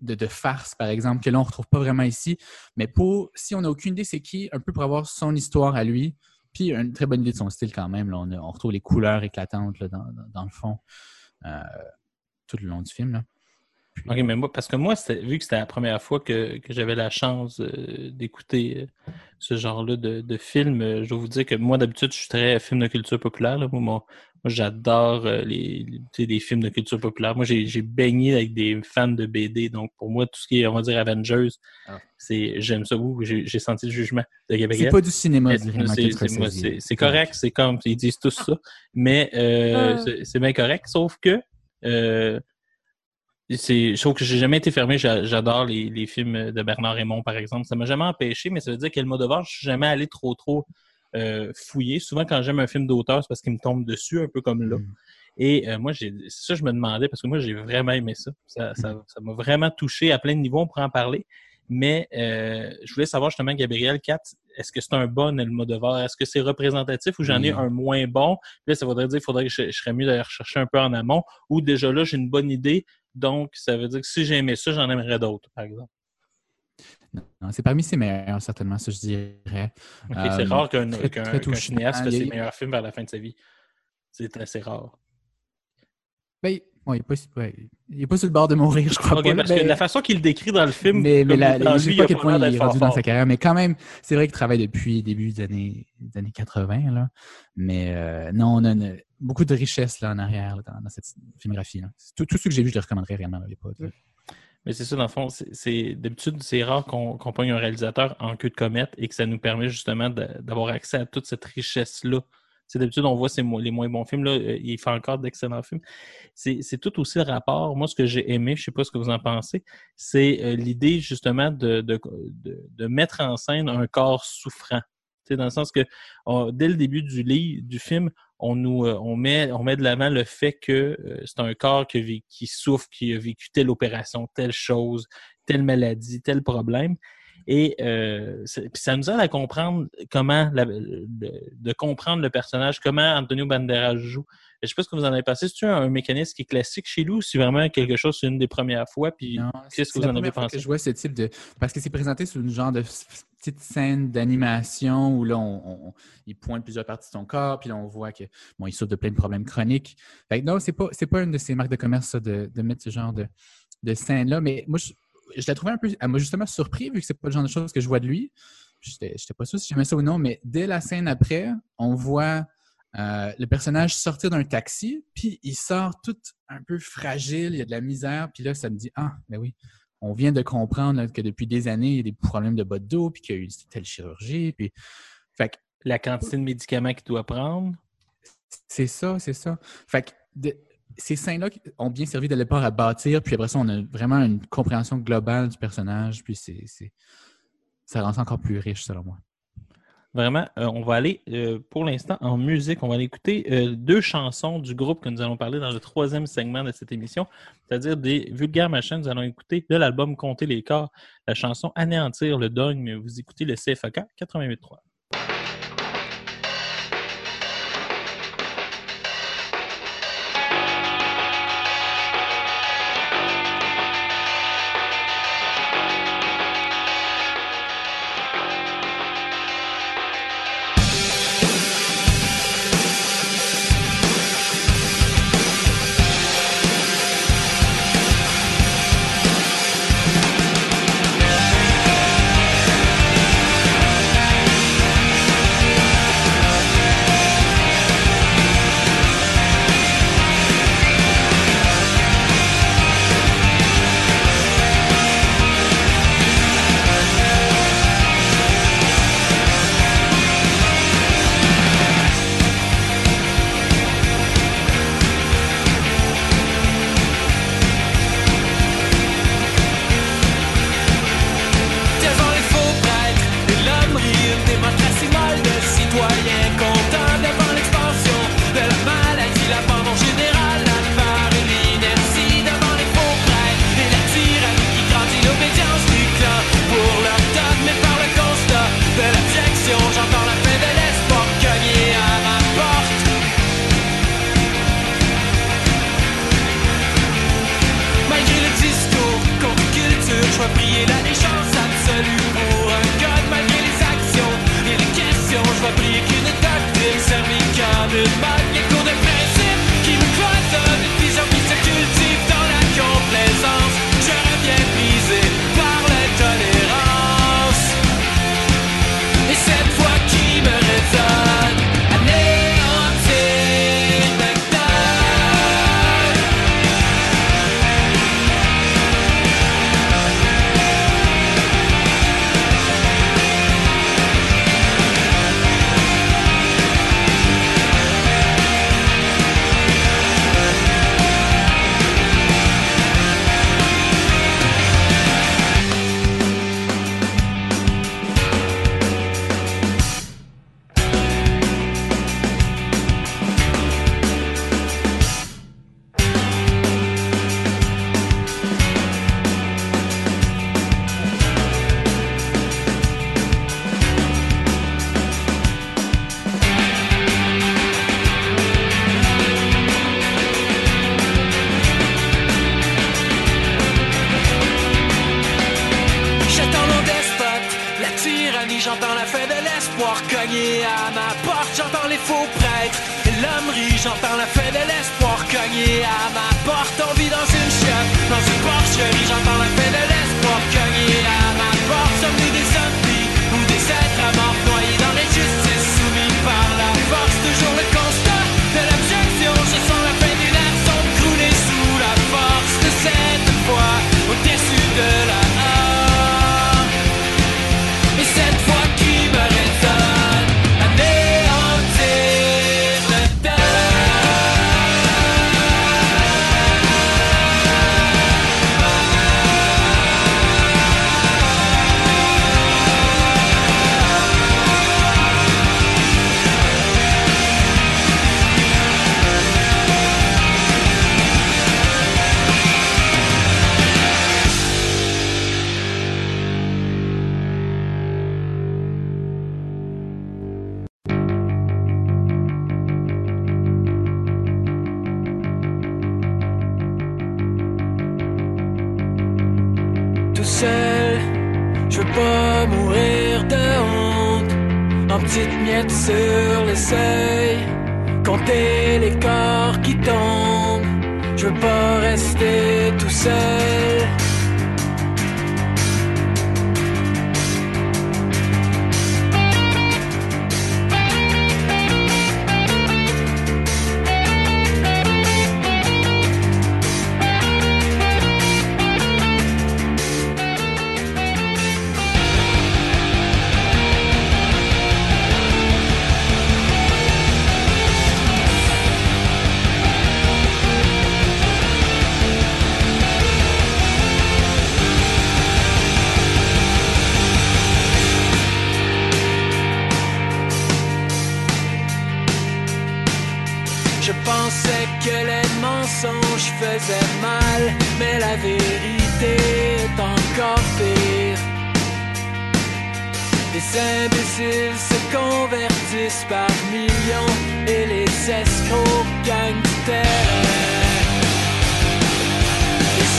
de, de farce, par exemple, que là, on ne retrouve pas vraiment ici. Mais pour si on n'a aucune idée c'est qui, un peu pour avoir son histoire à lui, puis une très bonne idée de son style quand même. Là, on, retrouve les couleurs éclatantes dans, le fond euh, tout le long du film. Puis- Ok, mais moi, parce que moi, vu que c'était la première fois que, que j'avais la chance euh, d'écouter euh, ce genre-là de, de film, euh, je dois vous dire que moi, d'habitude, je suis très film de culture populaire. là. Moi, moi, moi, j'adore euh, les, films de culture populaire. Moi, j'ai baigné avec des fans de BD. Donc, pour moi, tout ce qui est, on va dire, Avengers, Ah. c'est j'aime ça. J'ai senti le jugement de C'est Gabriel. pas du cinéma, c'est- c'est- c'est- C'est correct, c'est comme ils disent tous ça, mais euh, Ah. c'est- c'est bien correct, sauf que euh, c'est je trouve que j'ai jamais été fermé, j'a- j'adore les, les films de Bernard Raymond, par exemple. Ça m'a jamais empêché, mais ça veut dire qu'elle m'a devoir, je suis jamais allé trop trop euh, fouiller. Souvent quand j'aime un film d'auteur, c'est parce qu'il me tombe dessus, un peu comme là. Mm. Et euh, moi, j'ai ça, je me demandais, parce que moi, j'ai vraiment aimé ça. Ça ça- ça m'a vraiment touché à plein de niveaux, on pourra en parler. Mais euh, je voulais savoir justement, Gabriel 4, est-ce que c'est un bon Almodovar? Est-ce que c'est représentatif ou j'en ai Oui. un moins bon? Puis là, ça voudrait dire qu'il faudrait que je, je serais mieux d'aller rechercher un peu en amont. Ou déjà là, j'ai une bonne idée. Donc, ça veut dire que si j'aimais ça, j'en aimerais d'autres, par exemple. Non, c'est parmi ses meilleurs, certainement, ça, je dirais. Ok, Euh, c'est rare qu'un qu'un touchant. cinéaste fasse ses meilleurs films vers la fin de sa vie. C'est assez rare. Ben, bon, il n'est pas, ouais, sur le bord de mourir, je crois pas. parce mais- que la façon qu'il le décrit dans le film, mais, mais la, dans je sais lui, pas quel point il est rendu fort dans sa carrière, mais quand même, c'est vrai qu'il travaille depuis début des années, des années 80. Là. Mais euh, non, on a une- beaucoup de richesse là, en arrière là, dans, dans cette filmographie. Là. Tout, tout ce que j'ai vu, je le recommanderais réellement. Là, il pas de- Mais c'est ça, dans le fond, c'est- d'habitude, c'est rare qu'on qu'on pogne un réalisateur en queue de comète et que ça nous permet justement d'avoir accès à toute cette richesse-là. C'est d'habitude, on voit les moins bons films, là, euh, il fait encore d'excellents films. C'est tout aussi le rapport. Moi, ce que j'ai aimé, je sais pas ce que vous en pensez, c'est euh, l'idée justement de, de, de, de mettre en scène un corps souffrant. Dans le sens que dès le début du livre, du film, euh, on met on met de l'avant le fait que euh, c'est un corps qui souffre, qui a vécu telle opération, telle chose, telle maladie, tel problème. Et euh, ça nous aide à comprendre comment, la- de comprendre le personnage, comment Antonio Banderas joue. Je sais pas ce que vous en avez pensé. C'est-tu un, un mécanisme qui est classique chez lui ou si vraiment quelque chose, c'est une des premières fois? Puis qu'est-ce que vous en avez pensé? que je vois ce type de. Parce que c'est présenté sous une genre de petite scène d'animation où là, on, on- il pointe plusieurs parties de son corps, puis là, on voit que bon, il souffre de plein de problèmes chroniques. Fait que non, c'est pas, pas une de ses marques de commerce, ça, de, de mettre ce genre de, de scène-là. Mais moi, je, je la trouvais un peu. Elle m'a justement surpris, vu que c'est pas le genre de choses que je vois de lui. J'étais j'étais pas sûr si j'aimais ça ou non, mais dès la scène après, on voit euh, le personnage sortir d'un taxi, puis il sort tout un peu fragile, il y a de la misère, puis là, ça me dit Ah, ben oui, on vient de comprendre là, que depuis des années, il y a des problèmes de bas de dos, puis qu'il y a eu telle chirurgie, puis. Fait que La quantité de médicaments qu'il doit prendre. c'est ça, c'est ça. Fait que de- ces scènes-là ont bien servi de départ à bâtir, puis après ça, on a vraiment une compréhension globale du personnage, puis c'est, ça rend ça encore plus riche, selon moi. Vraiment, euh, on va aller euh, pour l'instant en musique. On va écouter euh, deux chansons du groupe que nous allons parler dans le troisième segment de cette émission, c'est-à-dire des vulgaires machines. Nous allons écouter de l'album Compter les corps, la chanson Anéantir le dogme. Vous écoutez le CFAK 88.3.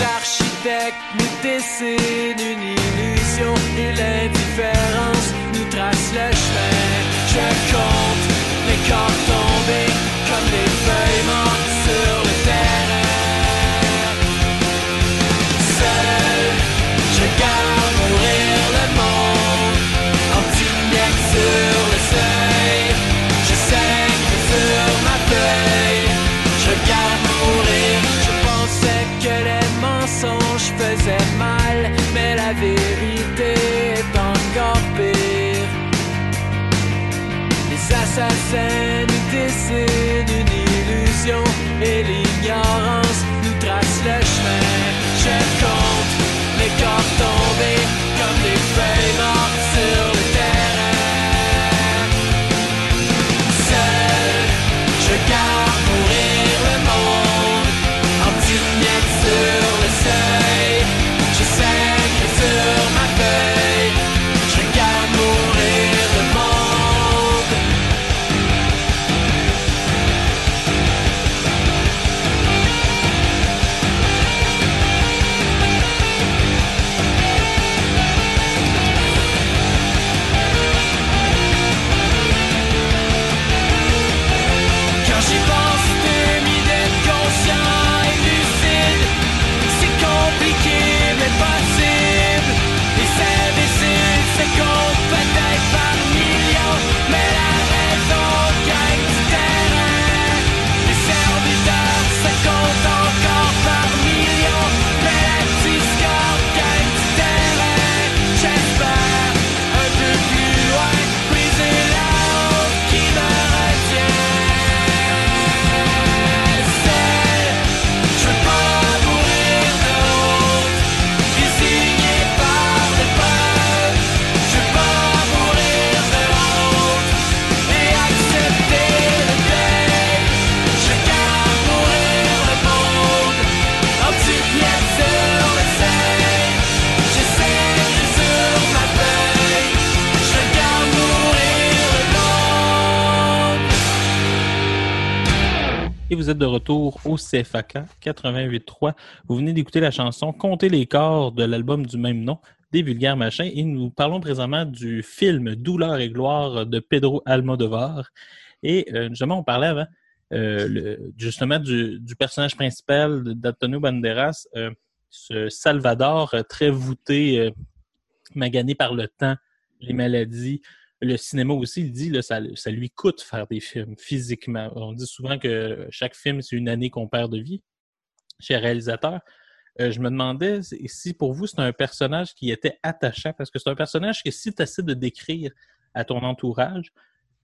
architectes nous dessinent une illusion et l'indifférence nous trace le chemin. Je compte les corps tombés. C'est une illusion. Et vous êtes de retour au CFAK 88.3. Vous venez d'écouter la chanson Comptez les corps de l'album du même nom des vulgaires machins. Et nous parlons présentement du film Douleur et gloire de Pedro Almodovar. Et euh, justement, on parlait avant euh, justement du, personnage principal d'Antonio Banderas, euh, ce Salvador très voûté, magané par le temps, les maladies. Le cinéma aussi, il dit, ça, lui coûte faire des films physiquement. On dit souvent que chaque film, c'est une année qu'on perd de vie chez le réalisateur. Euh, je me demandais si pour vous, c'est un personnage qui était attachant, parce que c'est un personnage que si tu essaies de décrire à ton entourage,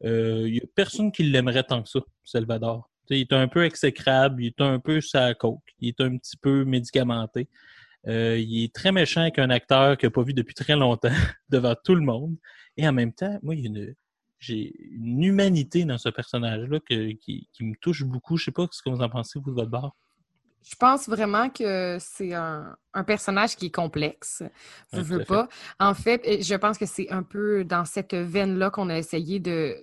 il n'y a personne qui l'aimerait tant que ça, Salvador. Il est un peu exécrable, il est un peu sa coke, il est un petit peu médicamenté. Euh, il est très méchant avec un acteur qu'il n'a pas vu depuis très longtemps devant tout le monde. Et en même temps, moi, il y a une, j'ai une humanité dans ce personnage-là que- qui, qui me touche beaucoup. Je sais pas ce que vous en pensez, vous, de votre bord. Je pense vraiment que c'est un, un personnage qui est complexe. Je tout veux fait. pas. En fait, je pense que c'est un peu dans cette veine-là qu'on a essayé de,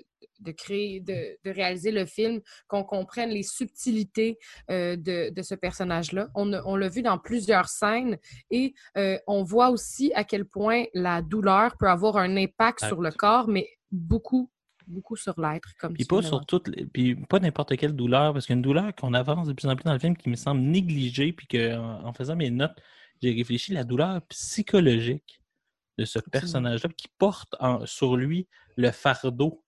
de créer, de, de réaliser le film, qu'on comprenne les subtilités euh, de, de ce personnage-là. On, on l'a vu dans plusieurs scènes et euh, on voit aussi à quel point la douleur peut avoir un impact sur le corps, mais beaucoup, beaucoup sur l'être, comme Puis pas sur toutes les- puis pas n'importe quelle douleur, parce qu'il y a une douleur qu'on avance de plus en plus dans le film qui me semble négligée, puis que en, en faisant mes notes, j'ai réfléchi la douleur psychologique de ce personnage-là qui porte en- sur lui le fardeau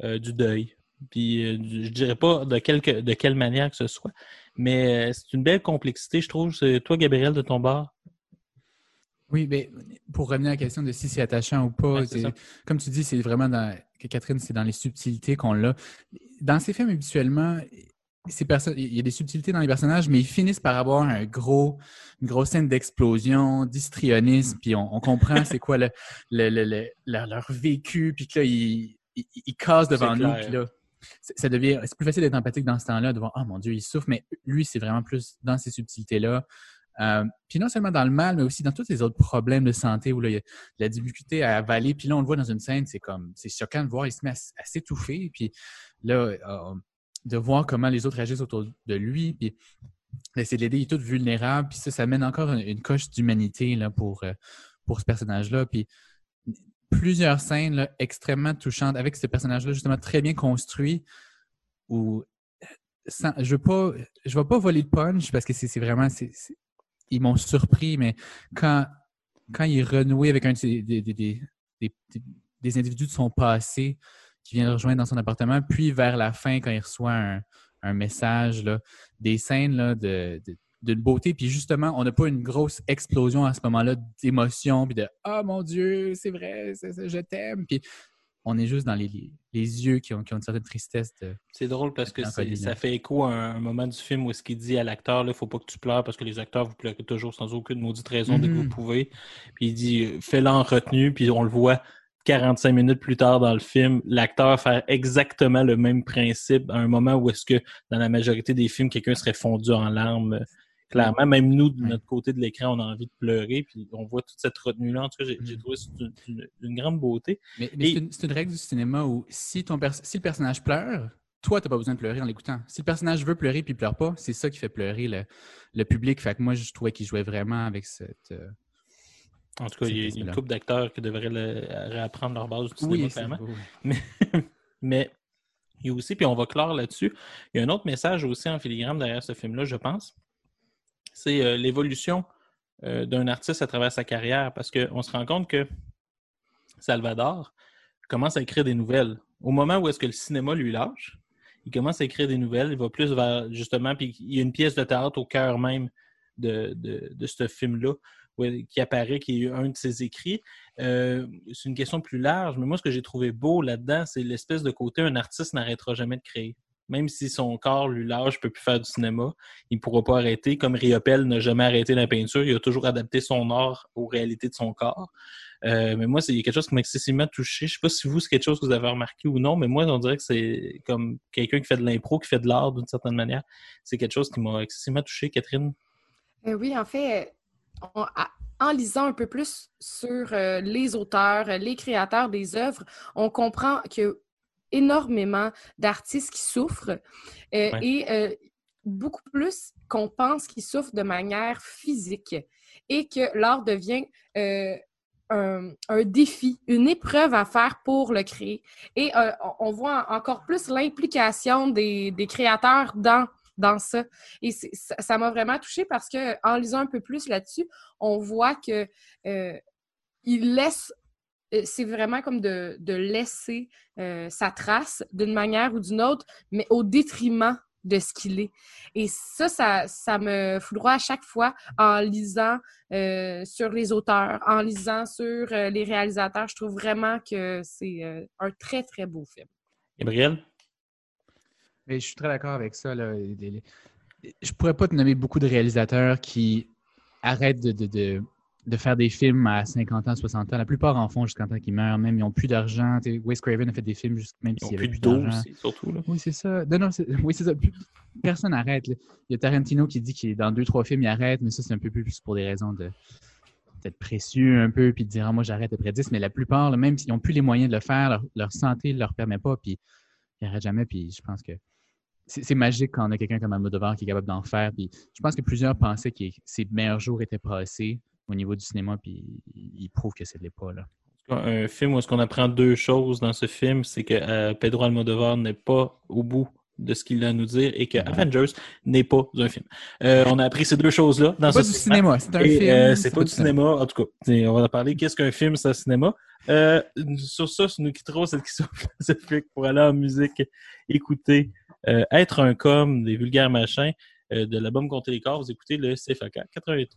du deuil. Puis euh, je dirais pas de, quelque, de quelle manière que ce soit, mais euh, c'est une belle complexité, je trouve. C'est toi, Gabriel, de ton bord? Oui, mais pour revenir à la question de si c'est attachant ou pas, Ouais, comme tu dis, c'est vraiment dans que Catherine, c'est dans les subtilités qu'on l'a. Dans ces films, habituellement, ces il y a des subtilités dans les personnages, mais ils finissent par avoir un gros, une grosse scène d'explosion, d'histrionisme, puis on, on comprend c'est quoi le, le- le- le- leur, leur vécu, puis que là, ils, ils cassent devant nous, puis là, c'est- ça devient, c'est plus facile d'être empathique dans ce temps-là, de voir, oh mon Dieu, il souffre, mais lui, c'est vraiment plus dans ces subtilités-là. Euh, puis non seulement dans le mal, mais aussi dans tous les autres problèmes de santé où là, il y a de la difficulté à avaler. Puis là, on le voit dans une scène, c'est comme, c'est choquant de voir, il se met à, s'étouffer. Puis là, euh, de voir comment les autres réagissent autour de lui. Puis d'essayer de l'aider, il est tout vulnérable. Puis ça, ça mène encore une, une coche d'humanité là, pour, euh, pour ce personnage-là. Puis plusieurs scènes extrêmement touchantes avec ce personnage-là, justement très bien construit, où sans- je veux pas, je vais pas voler le punch parce que c'est vraiment, ils m'ont surpris, mais quand, quand il est renoué avec un des, des, des, des- individus de son passé qui vient le rejoindre dans son appartement, puis vers la fin, quand il reçoit un, un message, là, des scènes là, de, d'une beauté, puis justement, on n'a pas une grosse explosion à ce moment-là d'émotion, puis de « Ah, mon Dieu, c'est vrai, c'est- c'est- je t'aime », puis on est juste dans les, les, les yeux qui ont, qui ont une certaine tristesse de, C'est drôle parce que ça là. fait écho à un, un moment du film où ce qu'il dit à l'acteur, il faut pas que tu pleures parce que les acteurs, vous pleurez toujours sans aucune maudite raison dès que vous Mhm. pouvez. Puis il dit, fais-le en retenue, puis on le voit 45 minutes plus tard dans le film, l'acteur faire exactement le même principe à un moment où est-ce que dans la majorité des films, quelqu'un serait fondu en larmes. Clairement, même nous, de notre côté de l'écran, on a envie de pleurer, puis on voit toute cette retenue-là. En tout cas, j'ai Mhm. trouvé d'une- d'une d'une grande beauté. Mais, mais Et- c'est une, c'est une règle du cinéma où si, ton pers- si le personnage pleure, toi, tu n'as pas besoin de pleurer en l'écoutant. Si le personnage veut pleurer puis il pleure pas, c'est ça qui fait pleurer le, le public. Fait que moi, je trouvais qu'il jouait vraiment avec cette. euh, En tout cas, il y a une couple d'acteurs qui devraient le- réapprendre leur base du cinéma, Oui, c'est- oui. Mais, mais il y a aussi, puis on va clore là-dessus, il y a un autre message aussi en filigrane derrière ce film-là, je pense. C'est euh, l'évolution euh, d'un artiste à travers sa carrière, parce qu'on se rend compte que Salvador commence à écrire des nouvelles. Au moment où est-ce que le cinéma lui lâche, il commence à écrire des nouvelles, il va plus vers, justement, puis il y a une pièce de théâtre au cœur même de, ce film-là qui apparaît, qui est un de ses écrits. Euh, c'est une question plus large, mais moi, ce que j'ai trouvé beau là-dedans, c'est l'espèce de côté un artiste n'arrêtera jamais de créer. Même si son corps lui lâche, ne peut plus faire du cinéma, il ne pourra pas arrêter. Comme Riopel n'a jamais arrêté la peinture, il a toujours adapté son art aux réalités de son corps. Euh, mais moi, c'est quelque chose qui m'a excessivement touché. Je ne sais pas si vous, c'est quelque chose que vous avez remarqué ou non, mais moi, on dirait que c'est comme quelqu'un qui fait de l'impro, qui fait de l'art d'une certaine manière. C'est quelque chose qui m'a excessivement touché, Catherine. Euh, oui, en fait, en lisant un peu plus sur euh, les auteurs, les créateurs des œuvres, on comprend que énormément d'artistes qui souffrent euh, Ouais. et euh, beaucoup plus qu'on pense qu'ils souffrent de manière physique et que l'art devient euh, un, un défi, une épreuve à faire pour le créer. Et on- voit encore plus l'implication des, des créateurs dans, dans ça. Et ça m'a vraiment touchée parce que en lisant un peu plus là-dessus, on voit que euh, il laisse euh, c'est vraiment comme de, de laisser euh, sa trace d'une manière ou d'une autre, mais au détriment de ce qu'il est. Et ça, ça, ça me foudroie à chaque fois en lisant euh, sur les auteurs, en lisant sur euh, les réalisateurs. Je trouve vraiment que c'est euh, un très, très beau film. Gabriel? Mais je suis très d'accord avec ça. Là. Je pourrais pas te nommer beaucoup de réalisateurs qui arrêtent de, de, de- de faire des films à 50 ans, 60 ans. La plupart en font jusqu'à temps qu'ils meurent. Même, ils n'ont plus d'argent. Wes Craven a fait des films jusqu' même s'il n'ont y avait plus plus de dos d'argent. aussi, surtout. Là. Oui, c'est ça. Non, non, oui, c'est ça. Personne n'arrête. Il y a Tarantino qui dit qu'il dans deux, trois films, il arrête, mais ça, c'est un peu plus pour des raisons de d'être précieux un peu, puis de dire ah, moi j'arrête après 10, mais la plupart, là, même s'ils n'ont plus les moyens de le faire, leur, leur santé ne leur permet pas, puis ils n'arrêtent jamais, puis je pense que c'est c'est magique quand on a quelqu'un comme Almodovar qui est capable d'en faire, puis je pense que plusieurs pensaient que ses meilleurs jours étaient passés au niveau du cinéma, puis ils prouvent que ce n'est pas là. Un film où est-ce qu'on apprend deux choses dans ce film, c'est que euh, Pedro Almodovar n'est pas au bout de ce qu'il a à nous dire et que Avengers n'est pas un film. Euh, on a appris ces deux choses-là dans C'est pas ce du cinéma, c'est un film. euh, c'est pas du cinéma, en tout cas. C'est- On va en parler. Qu'est-ce qu'un film, c'est un cinéma? Euh, sur ça, nous quitterons cette question philosophique pour aller en musique, écouter Être un com des vulgaires machins de l'album Compter les corps. Vous écoutez le CFAK 88.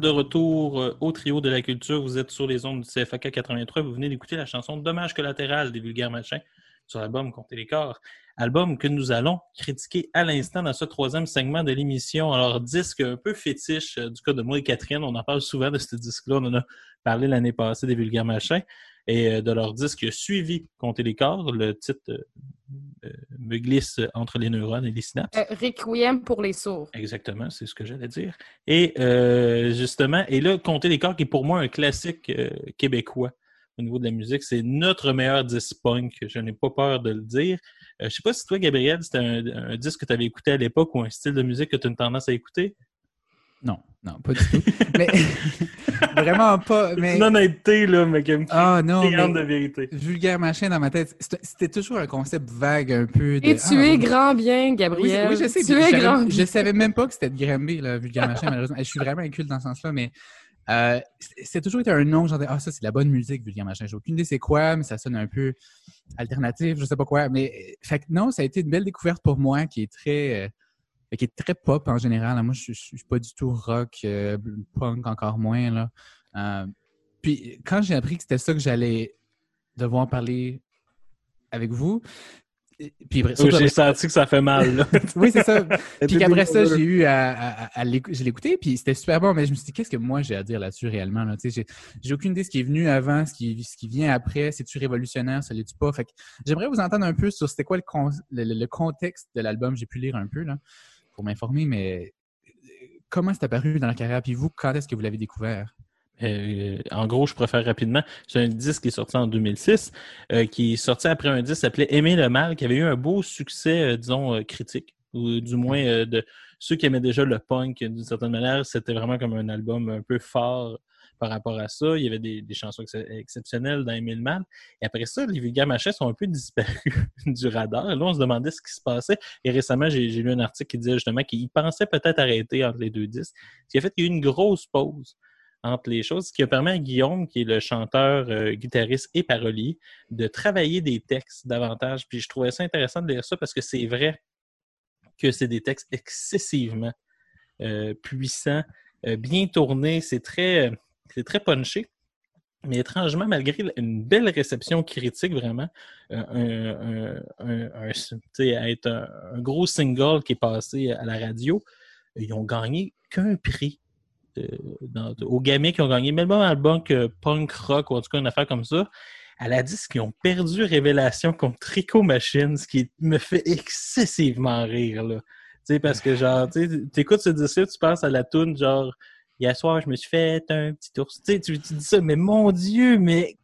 De retour euh, au trio de la culture. Vous êtes sur les ondes du CFAK 83. Vous venez d'écouter la chanson Dommage collatéral des vulgaires machins sur l'album Comptez les corps. Album que nous allons critiquer à l'instant dans ce troisième segment de l'émission. Alors, disque un peu fétiche euh, du cas de moi et Catherine. On en parle souvent de ce disque-là. On en a parlé l'année passée des vulgaires machins et euh, de leur disque suivi Comptez les corps. Le titre euh, euh, me glisse entre les neurones et les synapses. Euh, Requiem pour les sourds. Exactement, c'est ce que j'allais dire. Et euh, justement, et là, Compter les corps, qui est pour moi un classique euh, québécois au niveau de la musique, c'est notre meilleur disque punk. Je n'ai pas peur de le dire. Euh, je sais pas si toi, Gabriel, c'était un, un disque que tu avais écouté à l'époque ou un style de musique que tu as une tendance à écouter? Non, non, pas du tout. mais vraiment pas. Mais... Une honnêteté, là, mais qui me Ah non, de vérité. vulgaire machin dans ma tête, c'était toujours un concept vague un peu. De... Et tu Ah, es grand bien, Gabriel. oui, je sais. Tu es grand je savais même pas que c'était de Granby, là, vulgaire machin, malheureusement. Je suis vraiment inculte dans ce sens-là, mais euh, c'est toujours été un nom, genre, de, ah, ça, c'est de la bonne musique, vulgaire machin. J'ai aucune idée c'est quoi, mais ça sonne un peu alternatif, je sais pas quoi. Mais, euh, fait que non, ça a été une belle découverte pour moi qui est très, euh, qui est très pop en général. Moi, je, je suis pas du tout rock, euh, punk encore moins, là. Euh, puis, quand j'ai appris que c'était ça que j'allais devoir parler avec vous, puis après- surtout J'ai senti que ça fait mal. Là. oui, c'est ça. Puis qu'après ça, j'ai eu à, à, à l'écou- je l'ai écouté, puis c'était super bon, mais je me suis dit, qu'est-ce que moi j'ai à dire là-dessus réellement? Là? J'ai aucune idée de ce qui est venu avant, ce qui, ce qui vient après, c'est-tu révolutionnaire, ça l'est-tu pas? Fait j'aimerais vous entendre un peu sur c'était quoi le, con- le, le- le contexte de l'album. J'ai pu lire un peu là, pour m'informer, mais euh, comment c'est apparu dans la carrière? Puis vous, quand est-ce que vous l'avez découvert? Euh, en gros, je préfère rapidement. C'est un disque qui est sorti en 2006, euh, qui est sorti après un disque qui s'appelait Aimer le mal, qui avait eu un beau succès, euh, disons, euh, critique, ou du moins euh, de ceux qui aimaient déjà le punk d'une certaine manière. C'était vraiment comme un album un peu fort par rapport à ça. Il y avait des, chansons ex- exceptionnelles dans Aimer le mal. Et après ça, les vulgaires machins sont un peu disparus du radar. Là, on se demandait ce qui se passait. Et récemment, j'ai lu un article qui disait justement qu'il pensait peut-être arrêter entre les deux disques. Ce qui a fait qu'il y a eu une grosse pause entre les choses, ce qui a permis à Guillaume, qui est le chanteur, euh, guitariste et parolier, de travailler des textes davantage. Puis je trouvais ça intéressant de lire ça parce que c'est vrai que c'est des textes excessivement euh, puissants, euh, bien tournés, c'est très, c'est très punché. Mais étrangement, malgré une belle réception critique, vraiment, euh, un, être un, gros single qui est passé à la radio, ils ont gagné qu'un prix euh, aux gamins qui ont gagné, même dans le banque euh, punk rock ou en tout cas une affaire comme ça, à la disque, ils ont perdu Révélation contre Tricot Machine, ce qui me fait excessivement rire, là. Parce que, genre, tu sais, t'écoutes ce disque tu penses à la toune, genre, hier soir, je me suis fait un petit ours. Tu sais, tu, tu dis ça, mais mon Dieu, mais,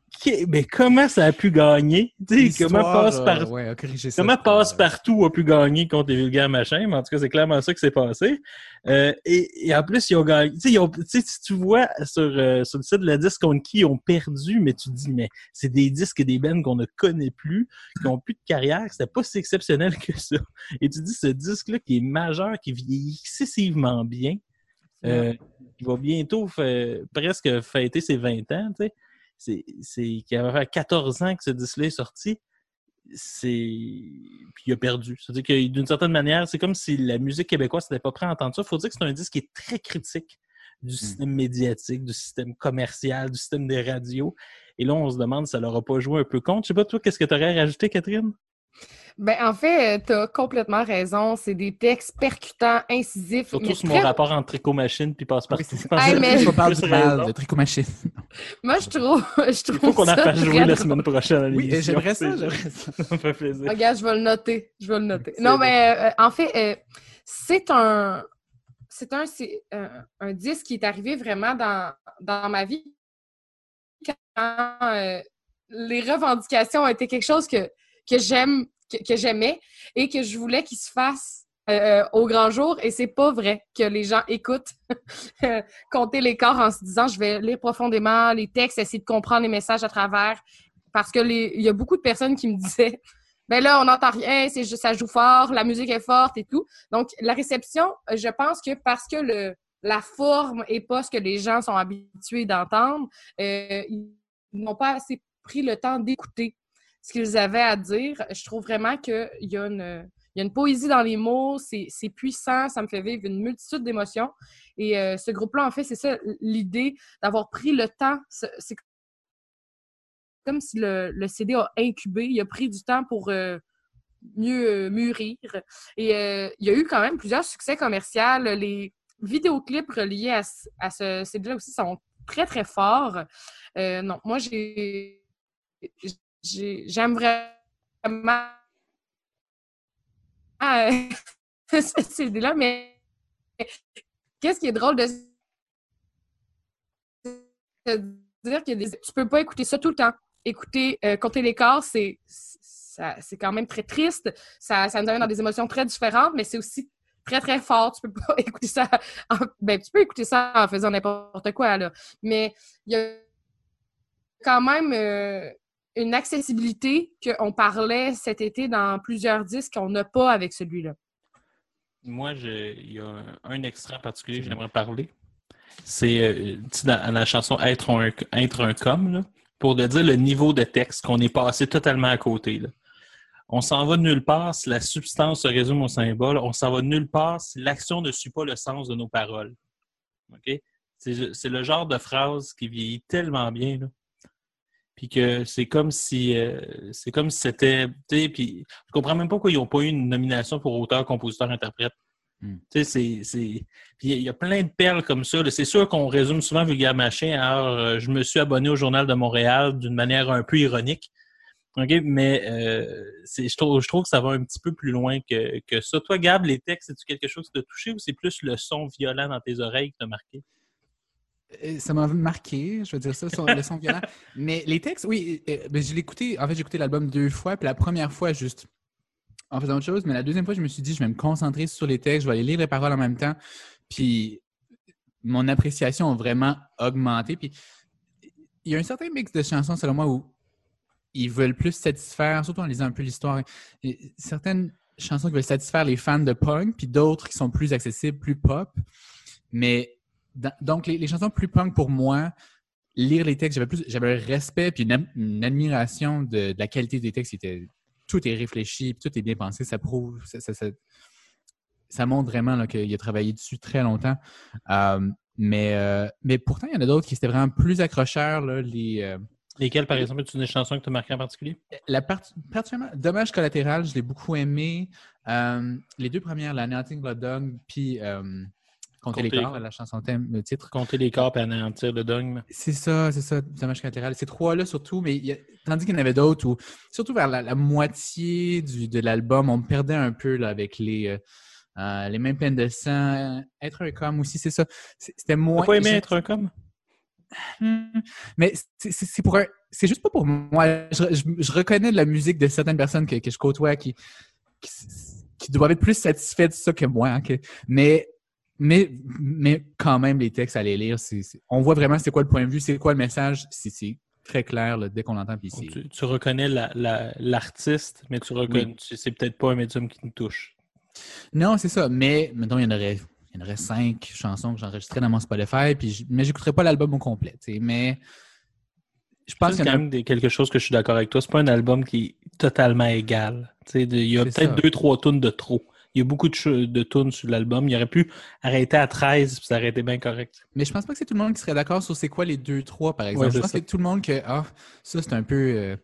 mais comment ça a pu gagner? Tu sais, comment passe par euh, ouais, ça, Comment je crois. passe-partout a pu gagner contre les vulgaires machins? Mais en tout cas, c'est clairement ça qui s'est passé. Euh, et, et en plus, ils ont gagné. Tu sais, ils ont- tu sais, si tu vois sur, euh, sur le site de la disque contre qui ils ont perdu, mais tu te dis, mais c'est des disques et des bands qu'on ne connaît plus, qui n'ont plus de carrière. C'était pas si exceptionnel que ça. Et tu dis, ce disque-là qui est majeur, qui vieillit excessivement bien, euh, il va bientôt presque fêter ses 20 ans, tu sais. C'est, c'est, qui avait fait 14 ans que ce disque-là est sorti c'est. Puis il a perdu. C'est-à-dire que d'une certaine manière, c'est comme si la musique québécoise n'était pas prêt à entendre ça. Il faut dire que c'est un disque qui est très critique du système médiatique, du système commercial, du système des radios. Et là, on se demande si ça leur a pas joué un peu contre. Je sais pas, toi, qu'est-ce que tu aurais rajouté, Catherine? Ben, en fait, tu as complètement raison. C'est des textes percutants, incisifs. Surtout sur mon très- rapport entre tricot-machine puis passe-partout. Oui, Je Hey, mais- On parle mal de tricot-machine. Moi, je trouve. Je trouve Il faut qu'on en ça fasse jouer la semaine prochaine à Oui, l'émission. j'aimerais ça, j'aimerais ça. Ça me fait plaisir. Regarde, je vais le noter. Je vais le noter. Non, bon. mais euh, en fait, euh, c'est un. C'est un, c'est, euh, un disque qui est arrivé vraiment dans, dans ma vie quand euh, les revendications étaient quelque chose que, que j'aime, que, j'aimais et que je voulais qu'il se fasse euh, au grand jour. Et c'est pas vrai que les gens écoutent euh, compter les corps en se disant je vais lire profondément les textes, essayer de comprendre les messages à travers. Parce que il y a beaucoup de personnes qui me disaient ben là, on n'entend rien, c'est ça joue fort, la musique est forte et tout. Donc, la réception, euh, je pense que parce que le, la forme est pas ce que les gens sont habitués d'entendre, euh, ils n'ont pas assez pris le temps d'écouter ce qu'ils avaient à dire. Je trouve vraiment qu'il y a une, il y a une poésie dans les mots, c'est puissant, ça me fait vivre une multitude d'émotions. Et euh, ce groupe-là, en fait, c'est ça l'idée d'avoir pris le temps. C'est comme si le, le CD a incubé, il a pris du temps pour euh, mieux euh, mûrir. Et il y a eu quand même plusieurs succès commerciaux. Les vidéoclips reliés à, à ce CD-là aussi sont très, très forts. Non, moi, j'ai- j'aime vraiment euh, ce CD-là, mais qu'est-ce qui est drôle de dire que des- tu peux pas écouter ça tout le temps. Écouter, euh, compter les corps, c'est c'est quand même très triste. Ça, ça nous amène dans des émotions très différentes, mais c'est aussi très, très fort. Tu peux pas écouter ça. en- ben, tu peux écouter ça en faisant n'importe quoi, là. Mais il y a quand même euh, une accessibilité qu'on parlait cet été dans plusieurs disques qu'on n'a pas avec celui-là. Moi, il y a un, extrait en particulier que j'aimerais parler. C'est euh, dans, la chanson Être un, Être un com, pour dire le niveau de texte qu'on est passé totalement à côté. On s'en va de nulle part si la substance se résume au symbole. On s'en va de nulle part si l'action ne suit pas le sens de nos paroles. C'est le genre de phrase qui vieillit tellement bien. Là. Puis que c'est comme si euh, c'est comme si c'était. tu sais, Puis je comprends même pas pourquoi ils n'ont pas eu une nomination pour auteur, compositeur, interprète. Tu sais, c'est. c'est- Puis il y a plein de perles comme ça. C'est sûr qu'on résume souvent Vulgaire Machin. Alors, euh, je me suis abonné au Journal de Montréal d'une manière un peu ironique. OK? Mais euh, c'est- je, trouve, je trouve que ça va un petit peu plus loin que, que ça. Toi, Gab, les textes, c'est-tu quelque chose qui t'a touché ou c'est plus le son violent dans tes oreilles qui t'a marqué? Euh, Ça m'a marqué, je veux dire ça, son- le son violent. Mais les textes, oui, euh, ben, je l'ai écouté, en fait, j'ai écouté l'album deux fois, puis la première fois, juste en faisant autre chose, mais la deuxième fois, je me suis dit, je vais me concentrer sur les textes, je vais aller lire les paroles en même temps, puis mon appréciation a vraiment augmenté. Puis il y a un certain mix de chansons, selon moi, où ils veulent plus satisfaire, surtout en lisant un peu l'histoire, certaines chansons qui veulent satisfaire les fans de punk, puis d'autres qui sont plus accessibles, plus pop. Mais dans- donc, les, les chansons plus punk pour moi, lire les textes, j'avais plus j'avais un respect puis une, admiration de, de la qualité des textes. était- tout est réfléchi, puis tout est bien pensé. Ça prouve, ça, ça- ça- ça montre vraiment qu'il a travaillé dessus très longtemps. Euh, mais, euh, mais pourtant, il y en a d'autres qui étaient vraiment plus accrocheurs. Là, les, euh, Lesquelles, par exemple, tu une chanson que tu as marqué en particulier? la part- particulièrement Dommage collatéral, je l'ai beaucoup aimé. Les deux premières, la Nothing Blood Dog, puis Compter les Compter les corps, la chanson thème, le titre. Compter les corps et anéantir le dogme. C'est ça, c'est ça, dommage collatéral. Ces trois-là surtout, mais il y a- tandis qu'il y en avait d'autres où, surtout vers la, la moitié du, de l'album, on me perdait un peu là, avec les, euh, euh, les mains pleines de sang. Être un com aussi, c'est ça. C'était moins. T'as pas aimé être un com? Hmm. Mais c'est- pour un. C'est juste pas pour moi. Je, je- je reconnais de la musique de certaines personnes que, que je côtoie qui, qui, qui doivent être plus satisfaits de ça que moi. hein, que- mais, mais, mais quand même, les textes à les lire, on voit vraiment c'est quoi le point de vue, c'est quoi le message. C'est très clair là, dès qu'on l'entend. c'est- Tu, tu reconnais la- la- l'artiste, mais tu reconnais, tu- c'est peut-être pas un médium qui nous touche. Non, c'est ça. Mais, mettons, il y en aurait, il y en aurait cinq chansons que j'enregistrais dans mon Spotify, puis je- mais j'écouterais pas l'album au complet. Mais Je pense c'est qu'il y en quand a même des- quelque chose que je suis d'accord avec toi. C'est pas un album qui est totalement égal. Il y a peut-être deux, trois tunes de trop. Il y a beaucoup de, de tunes sur l'album. Il aurait pu arrêter à 13 puis ça aurait été bien correct. Mais je pense pas que c'est tout le monde qui serait d'accord sur c'est quoi les deux, trois, par exemple. Ouais, je pense ça. que tout le monde que ah, ça c'est un peu euh,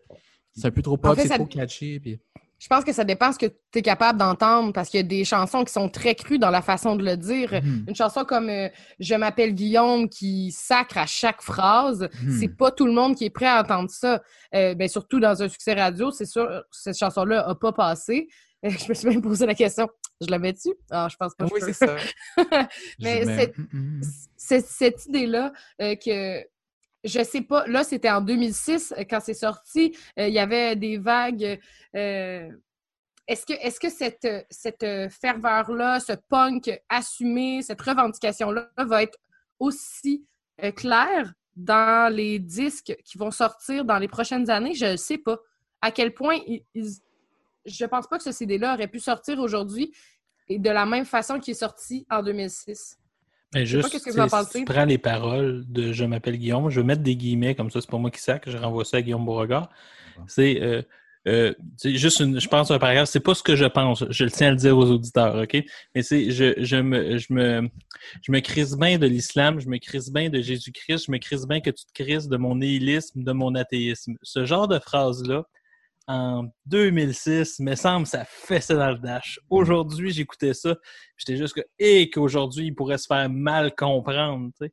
c'est un peu trop pop, fait, c'est ça- trop catchy. Puis... Je pense que ça dépend ce que tu es capable d'entendre parce qu'il y a des chansons qui sont très crues dans la façon de le dire. Mhm. Une chanson comme euh, Je m'appelle Guillaume qui sacre à chaque phrase, Mhm. c'est pas tout le monde qui est prêt à entendre ça. Euh, ben, surtout dans un succès radio, c'est sûr, cette chanson-là a pas passé. Euh, je me suis même posé la question, je la mets-tu? Ah, je pense pas. que Oui, c'est ça. Mais c'est- Mm, mm, mm. cette idée-là euh, que je sais pas, là c'était en 2006 euh, quand c'est sorti, euh, il y avait des vagues. euh, est-ce que, est-ce que cette, cette ferveur-là, ce punk assumé, cette revendication-là va être aussi euh, claire dans les disques qui vont sortir dans les prochaines années? Je ne sais pas. À quel point ils, ils- je pense pas que ce CD-là aurait pu sortir aujourd'hui et de la même façon qu'il est sorti en 2006. Mais sais pas juste, que tu vous en sais, si pensez. tu prends les paroles de Je m'appelle Guillaume, je vais mettre des guillemets comme ça, c'est pas moi qui sac, je renvoie ça à Guillaume Beauregard. C'est euh, euh, c'est juste une, je pense un paragraphe, c'est pas ce que je pense, je le tiens à le dire aux auditeurs, OK? Mais c'est je, je me je me je me crise bien de l'islam, je me crise bien de Jésus-Christ, je me crise bien que tu te crises de mon nihilisme, de mon athéisme. Ce genre de phrase-là, en 2006, me semble, ça fessait dans le dash. Aujourd'hui, j'écoutais ça, j'étais juste que, et qu'aujourd'hui, il pourrait se faire mal comprendre, tu sais,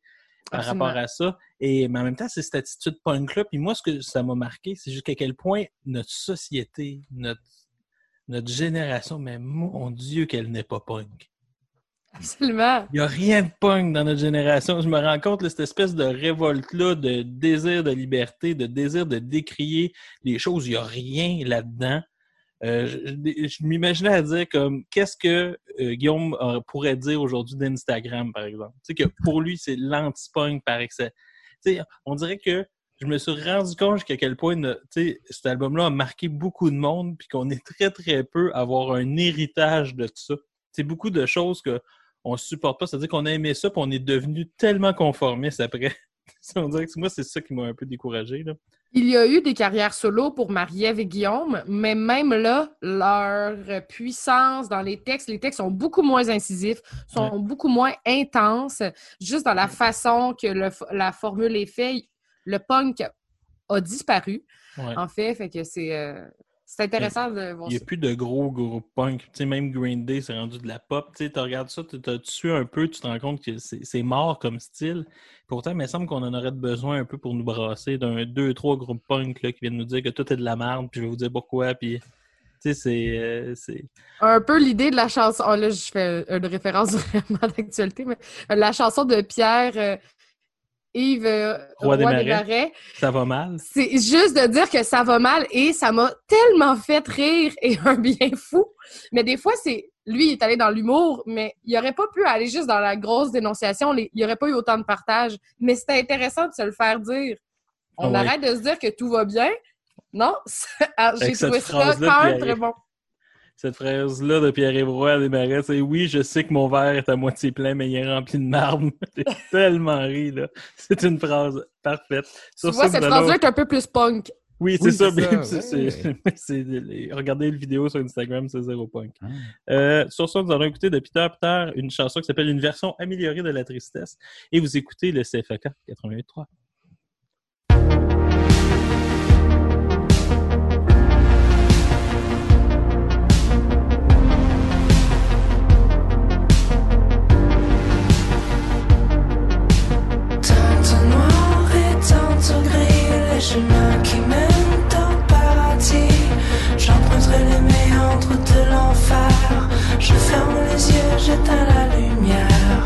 par Absolument. rapport à ça. Et, mais en même temps, c'est cette attitude punk-là. Puis moi, ce que ça m'a marqué, c'est jusqu'à quel point notre société, notre, notre génération, mais mon Dieu, qu'elle n'est pas punk. Absolument. Il n'y a rien de punk dans notre génération. Je me rends compte, là, cette espèce de révolte-là, de désir de liberté, de désir de décrier les choses, il n'y a rien là-dedans. Euh, je m'imaginais à dire comme qu'est-ce que euh, Guillaume pourrait dire aujourd'hui d'Instagram, par exemple? Tu sais que pour lui, c'est l'anti-punk par excès. Tu sais, on dirait que je me suis rendu compte jusqu'à quel point cet album-là a marqué beaucoup de monde, puis qu'on est très, très peu à avoir un héritage de tout ça. C'est beaucoup de choses que on supporte pas. C'est-à-dire qu'on a aimé ça, puis on est devenu tellement conformiste après. on dirait que moi, c'est ça qui m'a un peu découragé. Là. Il y a eu des carrières solo pour Marie-Ève et Guillaume, mais même là, leur puissance dans les textes, les textes sont beaucoup moins incisifs, sont beaucoup moins intenses, juste dans la façon que le- la formule est faite. Le punk a disparu, Ouais. en fait, fait que c'est euh, c'est intéressant de voir Il n'y ça. a plus de gros groupes punk. Tu sais, même Green Day, c'est rendu de la pop. Tu sais, regardes ça, tu tu suis un peu, tu te rends compte que c'est mort comme style. Pourtant, il me semble qu'on en aurait besoin un peu pour nous brasser d'un deux, trois groupes punk là, qui viennent nous dire que tout est de la merde, puis je vais vous dire pourquoi. Puis, tu sais, c'est. euh, c'est- Un peu l'idée de la chanson. oh, là, je fais une référence vraiment d'actualité, mais euh, la chanson de Pierre euh, Yves euh, Roi des Marais. Marais. ça va mal? C'est juste de dire que ça va mal et ça m'a tellement fait rire et un bien fou. Mais des fois, c'est. Lui, il est allé dans l'humour, mais il aurait pas pu aller juste dans la grosse dénonciation. Il n'y aurait pas eu autant de partage. Mais c'était intéressant de se le faire dire. On Ah ouais. arrête de se dire que tout va bien. Non, j'ai trouvé ça quand même très bon. Cette phrase-là de Pierre-Yves Roy des Marais, c'est oui, je sais que mon verre est à moitié plein, mais il est rempli de marde. J'ai tellement ri, là. C'est une phrase parfaite. Tu vois, ça, cette phrase-là est un peu plus punk. Oui, c'est Oui, ça. ça, ouais. Regardez le vidéo sur Instagram, c'est zéro punk. Ah. Euh, sur ça, nous allons écouter de Peter Peter une chanson qui s'appelle Une version améliorée de la tristesse. Et vous écoutez le CFAK 88.3. chemins qui mènent au paradis. J'emprunterai les méandres de l'enfer. Je ferme les yeux, j'éteins la lumière.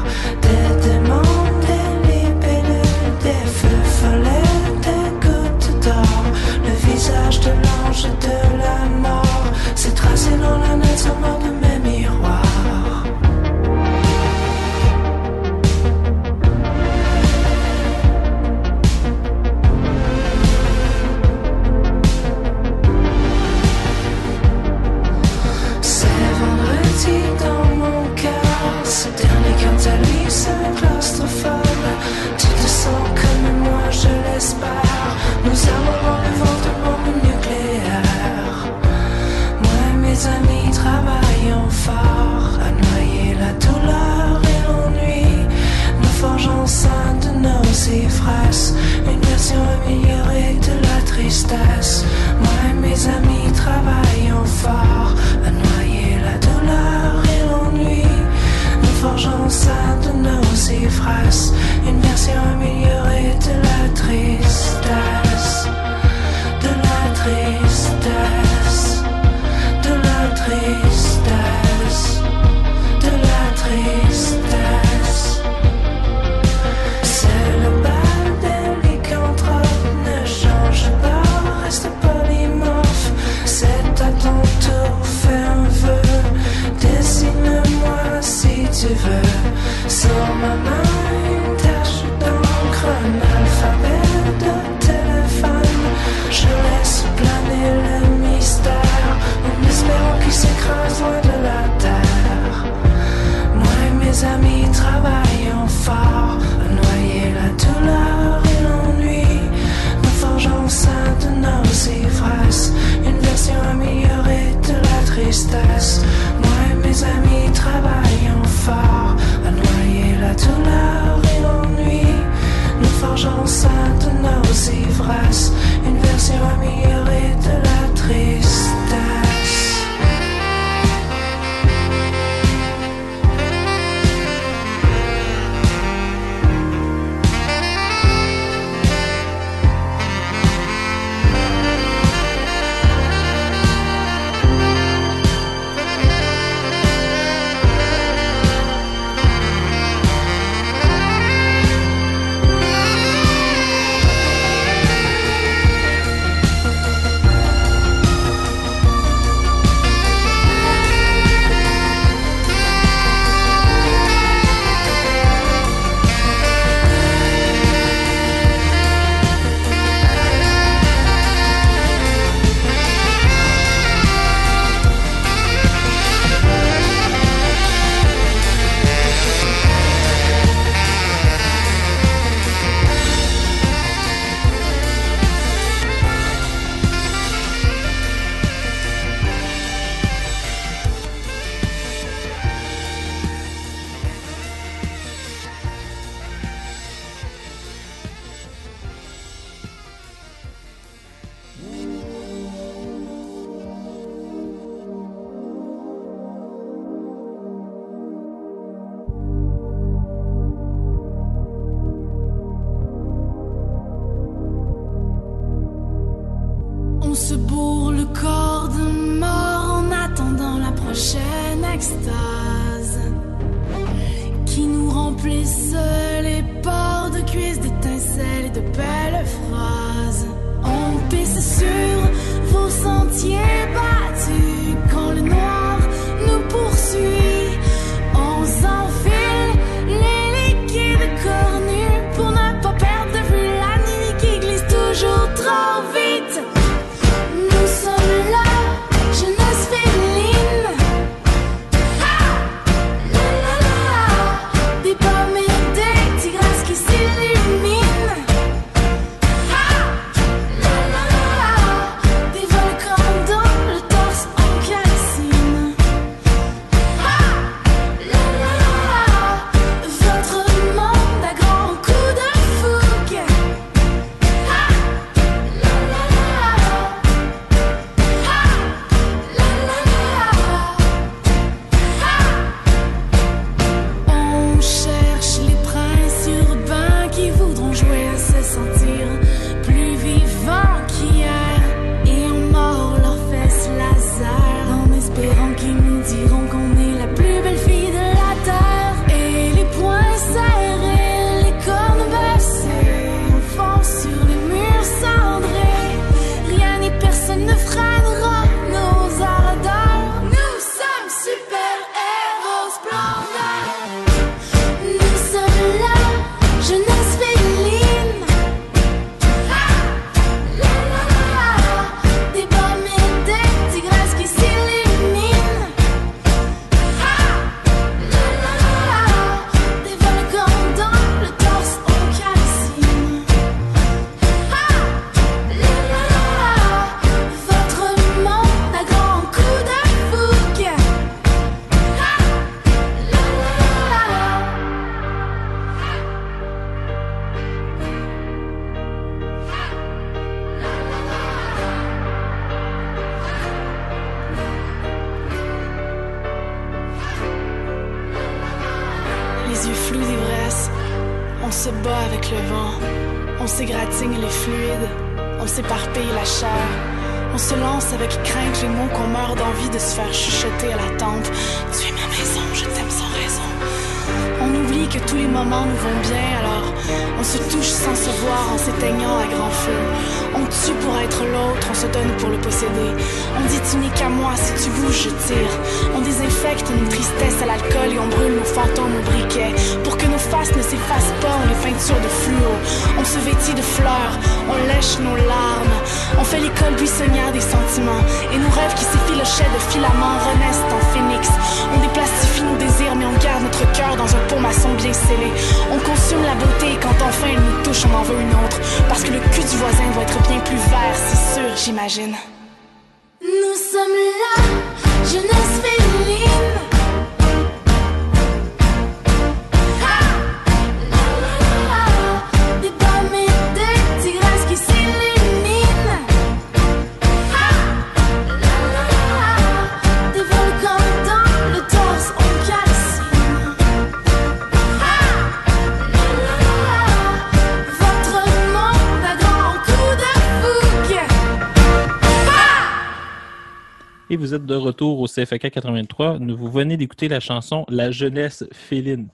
Vous êtes de retour au CFK 83. Nous vous venez d'écouter la chanson La jeunesse féline.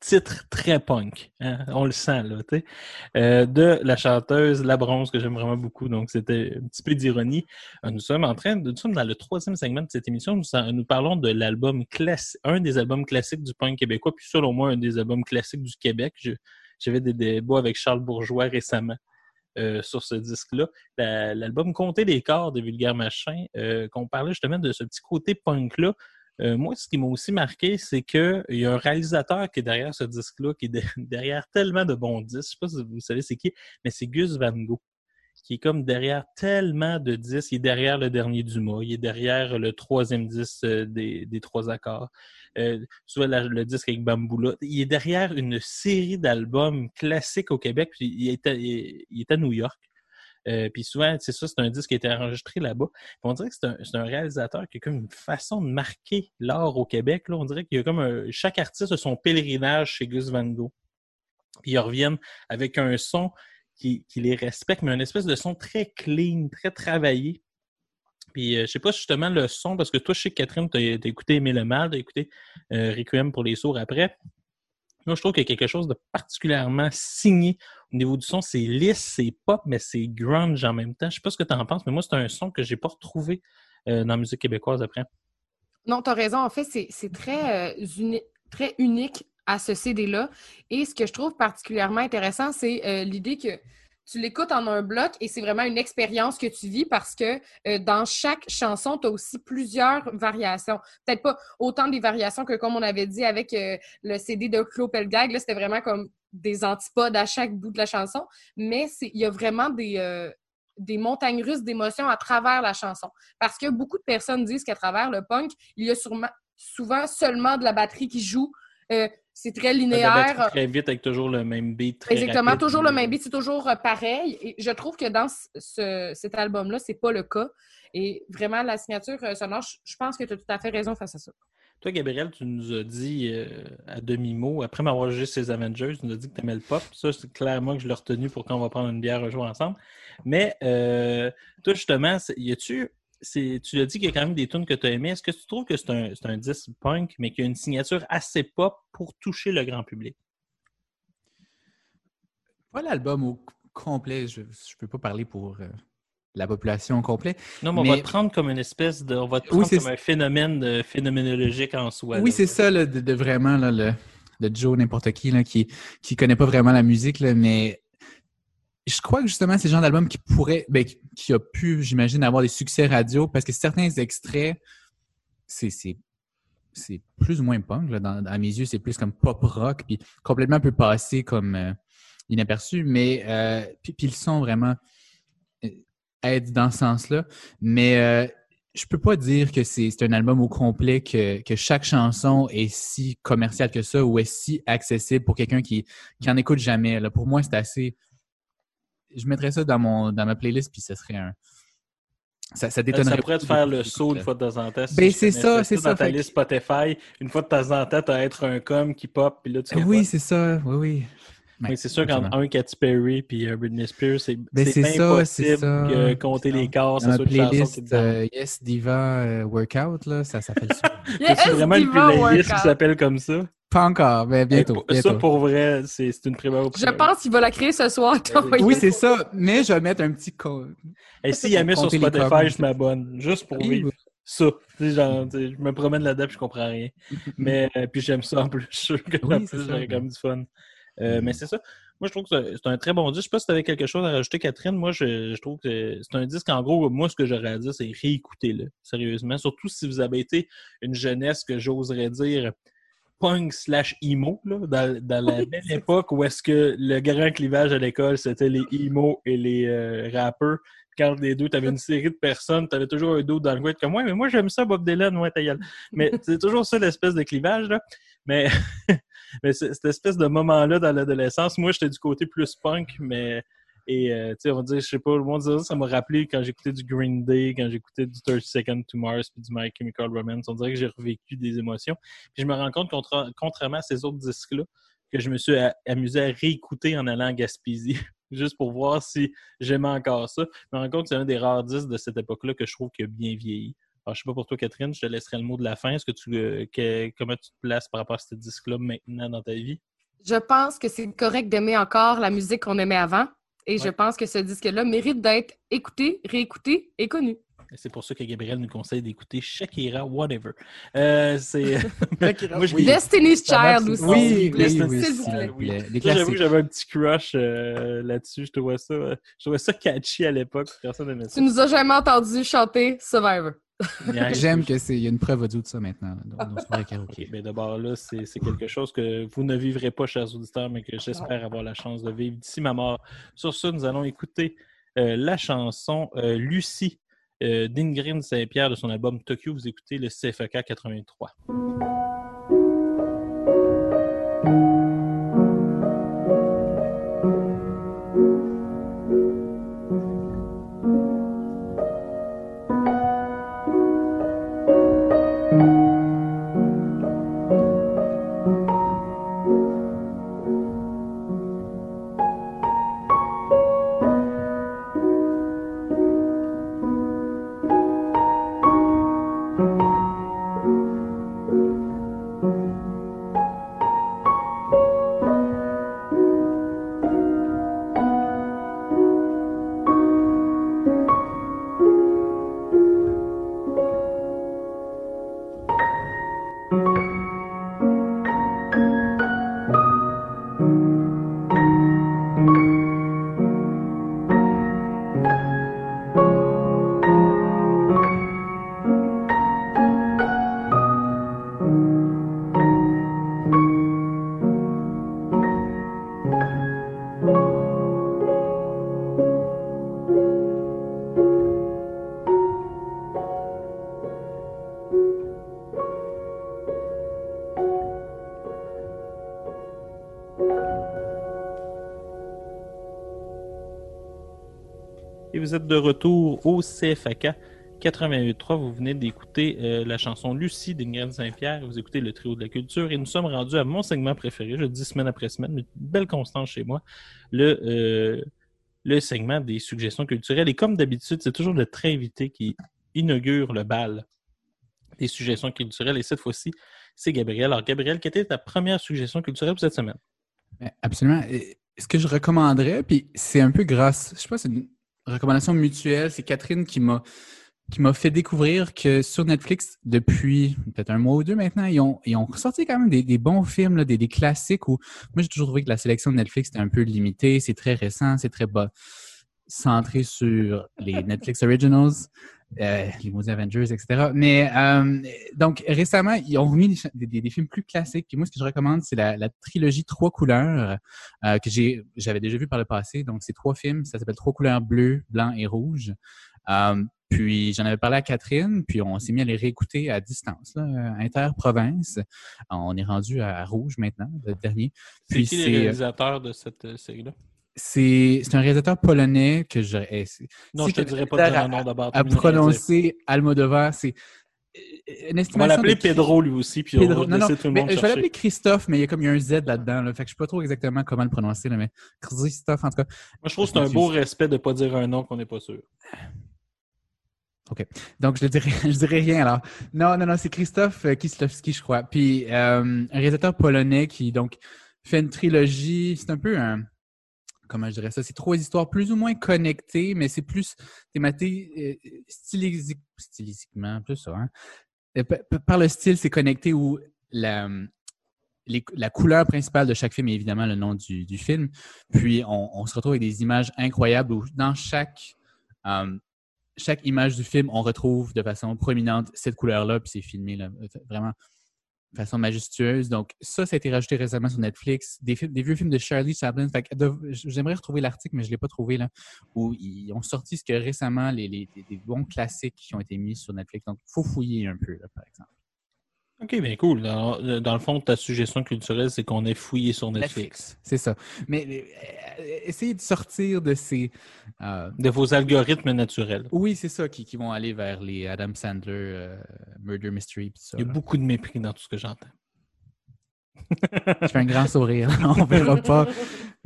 Titre très punk. hein, On le sent, là. Euh, de la chanteuse La Bronze, que j'aime vraiment beaucoup. Donc, c'était un petit peu d'ironie. Euh, Nous sommes en train de, nous sommes dans le troisième segment de cette émission. Nous, parlons de l'album classique, un des albums classiques du punk québécois, puis selon moi, un des albums classiques du Québec. J'avais des débats avec Charles Bourgeois récemment. Euh, sur ce disque-là. La- L'album Compter des corps de Vulgaire Machin, euh, qu'on parlait justement de ce petit côté punk-là. Euh, moi, ce qui m'a aussi marqué, c'est qu'il y a un réalisateur qui est derrière ce disque-là, qui est de- derrière tellement de bons disques. Je sais pas si vous savez c'est qui, mais c'est Gus Van Gogh, qui est comme derrière tellement de disques. Il est derrière le dernier Dumas, il est derrière le troisième disque euh, des, des trois accords. Euh, le disque avec Bamboula. Il est derrière une série d'albums classiques au Québec. Puis il, est à, New York. Euh, puis souvent, c'est ça, c'est un disque qui a été enregistré là-bas. On dirait que c'est un, un réalisateur qui a comme une façon de marquer l'art au Québec. Là. On dirait qu'il y a comme un, chaque artiste a son pèlerinage chez Gus Van Gogh. Puis ils reviennent avec un son qui, les respecte, mais un espèce de son très clean, très travaillé. Puis, euh, je sais pas justement le son, parce que toi, que Catherine, tu as, écouté Aimer le mal, tu écouté euh, Requiem pour les sourds après. Moi, je trouve qu'il y a quelque chose de particulièrement signé au niveau du son. C'est lisse, c'est pop, mais c'est grunge en même temps. Je sais pas ce que tu en penses, mais moi, c'est un son que j'ai pas retrouvé euh, dans la musique québécoise après. Non, tu as raison. En fait, c'est euh, très unique à ce CD-là. Et ce que je trouve particulièrement intéressant, c'est euh, l'idée que tu l'écoutes en un bloc et c'est vraiment une expérience que tu vis parce que euh, dans chaque chanson, tu as aussi plusieurs variations. Peut-être pas autant des variations que comme on avait dit avec euh, le CD de Claude là, c'était vraiment comme des antipodes à chaque bout de la chanson, mais il y a vraiment des, des montagnes russes d'émotions à travers la chanson. Parce que beaucoup de personnes disent qu'à travers le punk, il y a sûrement, souvent seulement de la batterie qui joue. Euh, c'est très linéaire. très vite avec toujours le même beat. Très Exactement, rapide. toujours le même beat, c'est toujours euh, pareil. Et je trouve que dans ce- ce- cet album-là, c'est pas le cas. Et vraiment, la signature euh, sonore, je- pense que tu as tout à fait raison face à ça. Toi, Gabriel, tu nous as dit euh, à demi-mot, après m'avoir jugé ces Avengers, tu nous as dit que tu aimais le pop. Ça, c'est clairement que je l'ai retenu pour quand on va prendre une bière un jour ensemble. Mais euh, toi, justement, y a-tu. Tu as dit qu'il y a quand même des tunes que tu as aimées. Est-ce que tu trouves que c'est un, un disque punk, mais qu'il y a une signature assez pop pour toucher le grand public? Pas l'album au complet, je ne peux pas parler pour euh, la population au complet. Non, mais, on va te prendre comme une espèce de. On va te prendre comme un phénomène de- phénoménologique en soi. Oui, c'est ça, là, de, de vraiment là, le, le Joe n'importe qui là, qui qui connaît pas vraiment la musique, mais je crois que justement c'est le genre d'album qui pourrait, ben, qui- a pu, j'imagine, avoir des succès radio parce que certains extraits, c'est c'est plus ou moins punk là, dans, à mes yeux, c'est plus comme pop rock puis complètement peut passer comme euh, inaperçu, mais euh, puis, le son vraiment euh, aide dans ce sens-là, mais euh, je peux pas dire que c'est c'est un album au complet, que, que chaque chanson est si commerciale que ça ou est si accessible pour quelqu'un qui, qui en écoute jamais. Là. Pour moi, c'est assez. Je mettrais ça dans, mon, dans ma playlist, puis ce serait un. Ça, ça Euh, détonnerait. Ça pourrait te faire le saut une fois de temps en temps. si Ben, c'est ça, c'est Dans ça, ta fait que- liste Spotify, une fois de temps en temps, tu as être un com qui pop, puis là, tu Oui, capotes. c'est ça. Oui, oui. Ouais, c'est sûr qu'en un Katy Perry puis un Britney Spears, c'est Ben, ça, impossible ça. que compter les corps, Dans c'est sûr playlist dedans. euh, Yes Diva euh, Workout, là, ça, ça fait le saut. Yes, C'est vraiment une playlist qui s'appelle comme ça. Pas encore, mais bientôt. Et Ça, pour vrai, c'est c'est une primeur. Je pense qu'il va la créer ce soir. t'envoyer Oui, ça. c'est ça, mais je vais mettre un petit. co- Et s'il y a mis sur Spotify, je m'abonne. Juste pour vivre ça. Tu sais, genre, je me promène là-dedans je comprends rien. Mais euh, puis j'aime ça en plus. Je suis sûr que Oui, ça, j'aurais comme du fun. Euh, Mhm. Mais c'est ça. Moi, je trouve que c'est- un très bon disque. Je sais pas si tu avais quelque chose à rajouter, Catherine. Moi, je, je trouve que c'est un disque, en gros, moi, ce que j'aurais à dire, c'est réécoutez-le, sérieusement. Surtout si vous avez été une jeunesse que j'oserais dire punk slash emo, là, dans, dans la belle époque où est-ce que le grand clivage à l'école, c'était les emo et les euh, rappeurs. Quand les deux, tu avais une série de personnes, tu avais toujours un dos dans le coin, comme ouais, mais moi j'aime ça, Bob Dylan, ouais, ta gueule. Mais c'est toujours ça l'espèce de clivage, là. Mais, mais cette espèce de moment-là dans l'adolescence, moi j'étais du côté plus punk, mais. Et, euh, tu sais, on va dire, je sais pas, le monde ça, ça m'a rappelé quand j'écoutais du Green Day, quand j'écoutais du 30 Seconds to Mars, puis du My Chemical Romance. On dirait que j'ai revécu des émotions. Puis je me rends compte, contra- contrairement à ces autres disques-là, que je me suis amusé à réécouter en allant en Gaspésie, juste pour voir si j'aimais encore ça. Je me rends compte que c'est un des rares disques de cette époque-là que je trouve qu'il a bien vieilli. Alors, je sais pas pour toi, Catherine, je te laisserai le mot de la fin. Est-ce que tu, euh, que- comment tu te places par rapport à ce disque-là maintenant dans ta vie? Je pense que c'est correct d'aimer encore la musique qu'on aimait avant. Et je pense que ce disque-là mérite d'être écouté, réécouté et connu. Et C'est pour ça que Gabriel nous conseille d'écouter Shakira Whatever. Euh, c'est... Oui. Destiny's Child aussi. Oui, oui, oui, S'il vous plaît. j'avoue que j'avais un petit crush euh, là-dessus. Je trouvais ça, je trouvais ça catchy à l'époque. Personne n'aimait ça. Tu nous as jamais entendu chanter Survivor. J'aime que c'est. Il y a une preuve audio de ça maintenant. dans- dans ce karaoké. Ben d'abord là, c'est quelque chose que vous ne vivrez pas, chers auditeurs, mais que j'espère avoir la chance de vivre d'ici ma mort. Sur ça, nous allons écouter euh, la chanson euh, Lucie euh, d'Ingrid Saint-Pierre de son album Tokyo. Vous écoutez le CFK 83. Vous êtes de retour au CFAK 88.3. Vous venez d'écouter euh, la chanson Lucie d'Ingrid Saint-Pierre. Vous écoutez le trio de la culture. Et nous sommes rendus à mon segment préféré. Je dis semaine après semaine, une belle constance chez moi. Le, euh, le segment des suggestions culturelles. Et comme d'habitude, c'est toujours le très invité qui inaugure le bal des suggestions culturelles. Et cette fois-ci, c'est Gabriel. Alors, Gabriel, quelle était ta première suggestion culturelle pour cette semaine? Absolument. Ce que je recommanderais, puis c'est un peu grâce, je sais pas, c'est une recommandation mutuelle. C'est Catherine qui m'a qui m'a fait découvrir que sur Netflix, depuis peut-être un mois ou deux maintenant, ils ont, ils ont ressorti quand même des, bons films, des, des classiques où moi j'ai toujours trouvé que la sélection de Netflix était un peu limitée, c'est très récent, c'est très bas, centré sur les Netflix Originals, euh, les maudits Avengers, etc. Mais euh, donc récemment, ils ont remis des, des- des films plus classiques. Puis moi, ce que je recommande, c'est la, la trilogie Trois couleurs euh, que j'ai j'avais déjà vu par le passé. Donc c'est trois films, ça s'appelle Trois couleurs bleu, blanc et rouge. Puis j'en avais parlé à Catherine, puis on s'est mis à les réécouter à distance, là, inter-province. On est rendu à Rouge maintenant, le dernier. C'est qui les réalisateurs de cette série-là? C'est c'est un réalisateur polonais que je eh, c'est- Non, si je te dirais pas de nom à- d'abord. à prononcer Almodovar, c'est euh, une On va l'appeler Pedro lui aussi, puis Pedro. on va Non, non, laisser tout le mais monde je vais l'appeler Christophe, mais il y a comme il y a un Z là-dedans. Là, fait que je sais pas trop exactement comment le prononcer, là, mais Christophe, en tout cas. Moi, je trouve que c'est un beau respect de ne pas dire un nom qu'on n'est pas sûr. Donc, je ne dirais, je dirais rien alors. Non, non, non, c'est Christophe euh, Kieslowski, je crois. Puis, euh, un réalisateur polonais qui, donc, fait une trilogie. C'est un peu un. Comment je dirais ça? C'est trois histoires plus ou moins connectées, mais c'est plus thématé euh, stylistiquement, plus ça. Hein? Euh, pa- pa- Par le style, c'est connecté où la, les- la couleur principale de chaque film est évidemment le nom du, film. Puis, on, se retrouve avec des images incroyables où dans chaque. euh, chaque image du film, on retrouve de façon prominente cette couleur-là, puis c'est filmé là, vraiment façon majestueuse. Donc, ça, ça a été rajouté récemment sur Netflix. Des, vieux films de Charlie Chaplin. J'aimerais retrouver l'article, mais je ne l'ai pas trouvé, là, où ils ont sorti ce que récemment, les, les- les- bons classiques qui ont été mis sur Netflix. Donc, il faut fouiller un peu, là, par exemple. Ok, bien cool. Dans, dans le fond, ta suggestion culturelle, c'est qu'on ait fouillé sur Netflix. C'est ça. Mais euh, essayez de sortir de ces... euh, De vos algorithmes naturels. oui, c'est ça, qui, qui vont aller vers les Adam Sandler, euh, Murder Mystery, pis tout ça. Il y a là. beaucoup de mépris dans tout ce que j'entends. Je fais un grand sourire. On verra pas.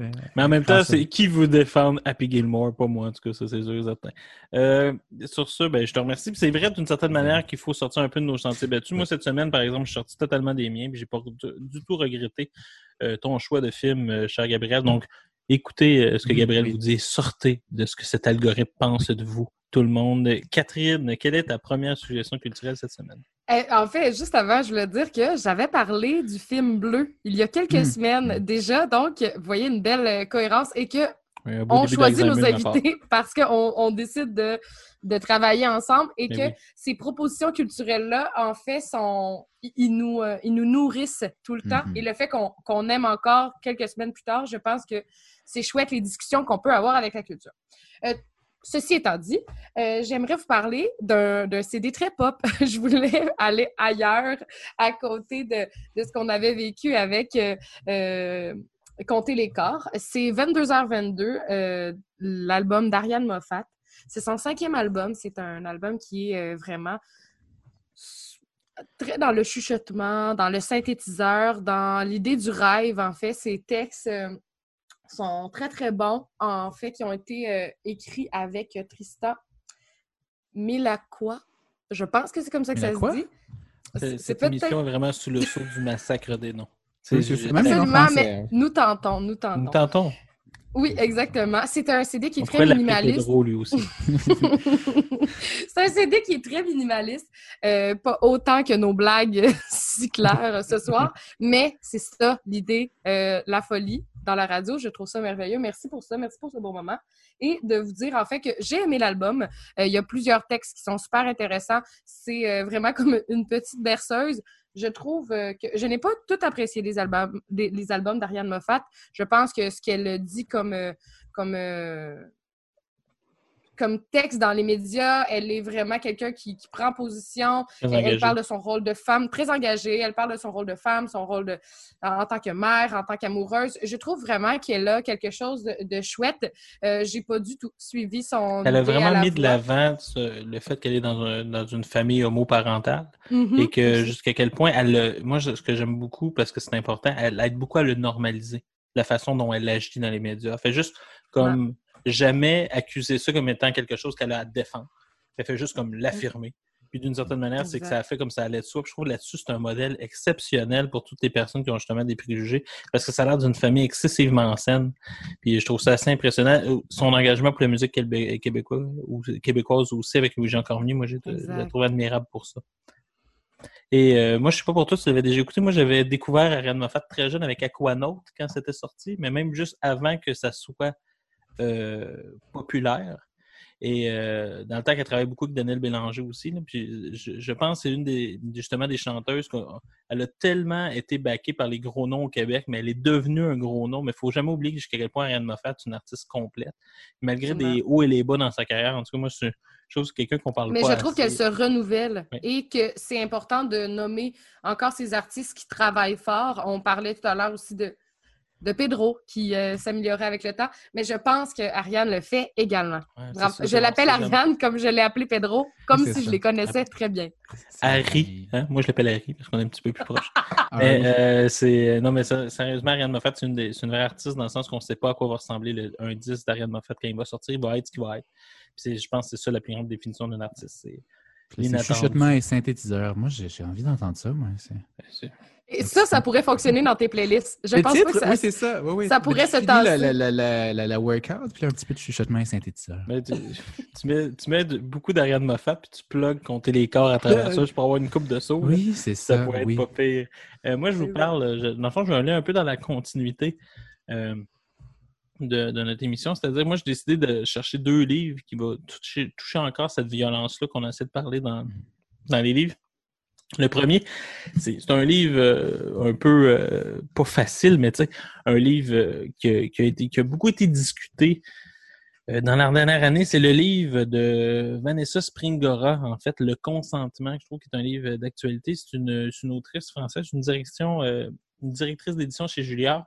Euh, Mais en même temps, c'est qui vous défendre Happy Gilmore, pas moi, en tout cas, ça c'est sûr et certain. Euh, sur ce, ben, je te remercie. C'est vrai d'une certaine manière qu'il faut sortir un peu de nos sentiers battus. Moi, cette semaine, par exemple, je suis sorti totalement des miens, puis j'ai pas du, tout regretté euh, ton choix de film, euh, cher Gabriel. Donc, écoutez euh, ce que Oui, Gabriel oui. vous dit, sortez de ce que cet algorithme pense de vous, tout le monde. Catherine, quelle est ta première suggestion culturelle cette semaine? Eh, en fait, juste avant, je voulais dire que j'avais parlé du film Bleu il y a quelques Hmm. semaines déjà. Donc, vous voyez une belle euh, cohérence et que on choisit nos invités parce qu'on on décide de, de travailler ensemble et Mais que oui. ces propositions culturelles-là, en fait, sont, ils, ils nous, euh, ils nous nourrissent tout le temps. Mhm. Et le fait qu'on qu'on aime encore quelques semaines plus tard, je pense que c'est chouette les discussions qu'on peut avoir avec la culture. Euh, Ceci étant dit, euh, j'aimerais vous parler d'un CD très pop. je voulais aller ailleurs, à côté de, ce qu'on avait vécu avec euh, euh, Compter les corps. C'est 22h22, euh, l'album d'Ariane Moffat. C'est son cinquième album. C'est un album qui est vraiment très dans le chuchotement, dans le synthétiseur, dans l'idée du rêve. En fait, ces textes sont très, très bons. En fait, qui ont été euh, écrits avec euh, Tristan Milacqua. Je pense que c'est comme ça que Milacqua? ça se dit. C'est- Cette émission est vraiment sous le sceau du massacre des noms. Oui, C'est- Absolument, mais hein. nous tentons, nous tentons. Nous tentons. Oui, exactement. C'est un CD qui est On très minimaliste. Pedro, lui aussi. c'est un CD qui est très minimaliste. Euh, pas autant que nos blagues si claires euh, ce soir, mais c'est ça l'idée, euh, la folie dans la radio. Je trouve ça merveilleux. Merci pour ça. Merci pour ce bon moment. Et de vous dire en fait que j'ai aimé l'album. Euh, il y a plusieurs textes qui sont super intéressants. C'est euh, vraiment comme une petite berceuse. Je trouve euh, que je n'ai pas tout apprécié des albums, les albums d'Ariane Moffat. Je pense que ce qu'elle dit comme, comme, comme texte dans les médias, elle est vraiment quelqu'un qui, qui prend position. Elle, parle de son rôle de femme, très engagée. Elle parle de son rôle de femme, son rôle de, en, en tant que mère, en tant qu'amoureuse. Je trouve vraiment qu'elle a quelque chose de, de chouette. Euh, J'ai pas du tout suivi son. Elle a vraiment mis de l'avant le fait qu'elle est dans, un- dans une famille homoparentale Mhm. et que jusqu'à quel point elle le- moi ce que j'aime beaucoup parce que c'est important, elle aide beaucoup à le normaliser, la façon dont elle agit dans les médias. Fait juste comme jamais accuser ça comme étant quelque chose qu'elle a à défendre. Elle fait juste comme l'affirmer. Puis d'une certaine manière, c'est que ça a fait comme ça allait de soi. Puis je trouve là-dessus, c'est un modèle exceptionnel pour toutes les personnes qui ont justement des préjugés, parce que ça a l'air d'une famille excessivement saine. Puis je trouve ça assez impressionnant. Euh, Son engagement pour la musique québé- québécoise, ou québécoise aussi avec Louis-Jean Cormier, moi j'ai je la trouve admirable pour ça. Et euh, moi, je sais pas pour toi si tu l'avais déjà écouté. Moi, j'avais découvert Ariane Moffat très jeune avec Aquanaut quand c'était sorti, mais même juste avant que ça soit populaire. Et euh, dans le temps qu'elle travaillait beaucoup avec Daniel Bélanger aussi. là, puis je, je pense que c'est une des justement des chanteuses qu'elle a tellement été backée par les gros noms au Québec, mais elle est devenue un gros nom. Mais il faut jamais oublier jusqu'à quel point Ariane Moffat est une artiste complète. Malgré Absolument. des hauts et les bas dans sa carrière. En tout cas, moi, c'est chose quelqu'un qu'on parle Mais pas je trouve qu'elle se renouvelle Oui. et que c'est important de nommer encore ces artistes qui travaillent fort. On parlait tout à l'heure aussi de, de Pedro qui euh, s'améliorait avec le temps, mais je pense que Ariane le fait également. Ouais, c'est Bravo. ça, je l'appelle Ariane comme je l'ai appelé Pedro, comme si je les connaissais très bien. Harry. Hein? Moi, je l'appelle Harry parce qu'on est un petit peu plus proche. Ah, mais euh, c'est. Non, mais ça- sérieusement, Ariane Moffat, c'est une, des- c'est une vraie artiste dans le sens qu'on ne sait pas à quoi va ressembler le- un 10 d'Ariane Moffat quand il va sortir. Il va être ce qu'il va être. Puis je pense que c'est ça la plus grande définition d'un artiste. C'est c'est chuchotement et synthétiseur. Moi, j'ai j'ai envie d'entendre ça, moi. Et ça, ça pourrait fonctionner dans tes playlists. Je Le pense titre, pas que ça... Oui, c'est ça. Oui, oui. ça pourrait se tasser. la, la, la, la, la workout, puis un petit peu de chuchotement et synthétiseur. Mais tu, tu mets, tu mets de- beaucoup d'Ariane Moffat puis tu plugues compter les corps à travers ça. Je peux avoir une coupe de sauts. là. Oui, c'est Ça ça. pourrait être pas pire. Euh, moi, je vous parle, je- dans le fond, je vais aller un peu dans la continuité euh, de, notre émission. C'est-à-dire, moi, j'ai décidé de chercher deux livres qui vont toucher, encore cette violence-là qu'on essaie de parler dans, dans les livres. Le premier, c'est un livre euh, un peu euh, pas facile, mais un livre euh, qui, a, été, qui a beaucoup été discuté dans la dernière année. C'est le livre de Vanessa Springora, en fait, Le consentement, je trouve qui est un livre d'actualité. C'est une, une autrice française, une direction, une directrice d'édition chez Julliard.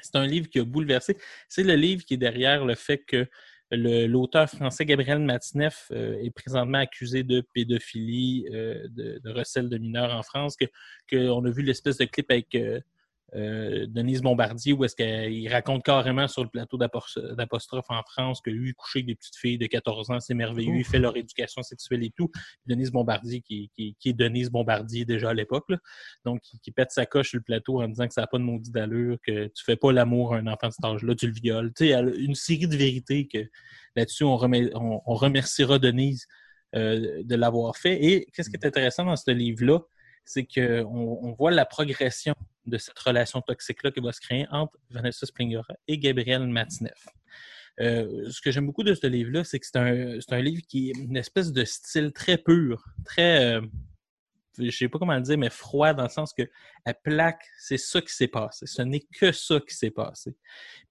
C'est un livre qui a bouleversé. C'est le livre qui est derrière le fait que l'auteur français Gabriel Matineff euh, est présentement accusé de pédophilie, euh, de, recel de mineurs en France, que qu'on a vu l'espèce de clip avec euh, euh, Denise Bombardier où est-ce qu'il raconte carrément sur le plateau d'Apos- d'Apostrophe en France que lui, coucher avec des petites filles de 14 ans, c'est merveilleux, il fait leur éducation sexuelle et tout. Denise Bombardier, qui, qui- qui est Denise Bombardier déjà à l'époque, donc qui, qui pète sa coche sur le plateau en disant que ça n'a pas de maudit d'allure, que tu fais pas l'amour à un enfant de cet âge-là, tu le violes. Tu sais, une série de vérités que là-dessus, on, remet- on- on remerciera Denise euh, de l'avoir fait. Et qu'est-ce qui est intéressant dans ce livre-là, c'est qu'on on voit la progression de cette relation toxique-là qui va se créer entre Vanessa Springora et Gabriel Matineff. Euh, ce que j'aime beaucoup de ce livre-là, c'est que c'est un, un livre qui est une espèce de style très pur, très, euh, je sais pas comment le dire, mais froid dans le sens que elle plaque, c'est ça qui s'est passé. Ce n'est que ça qui s'est passé.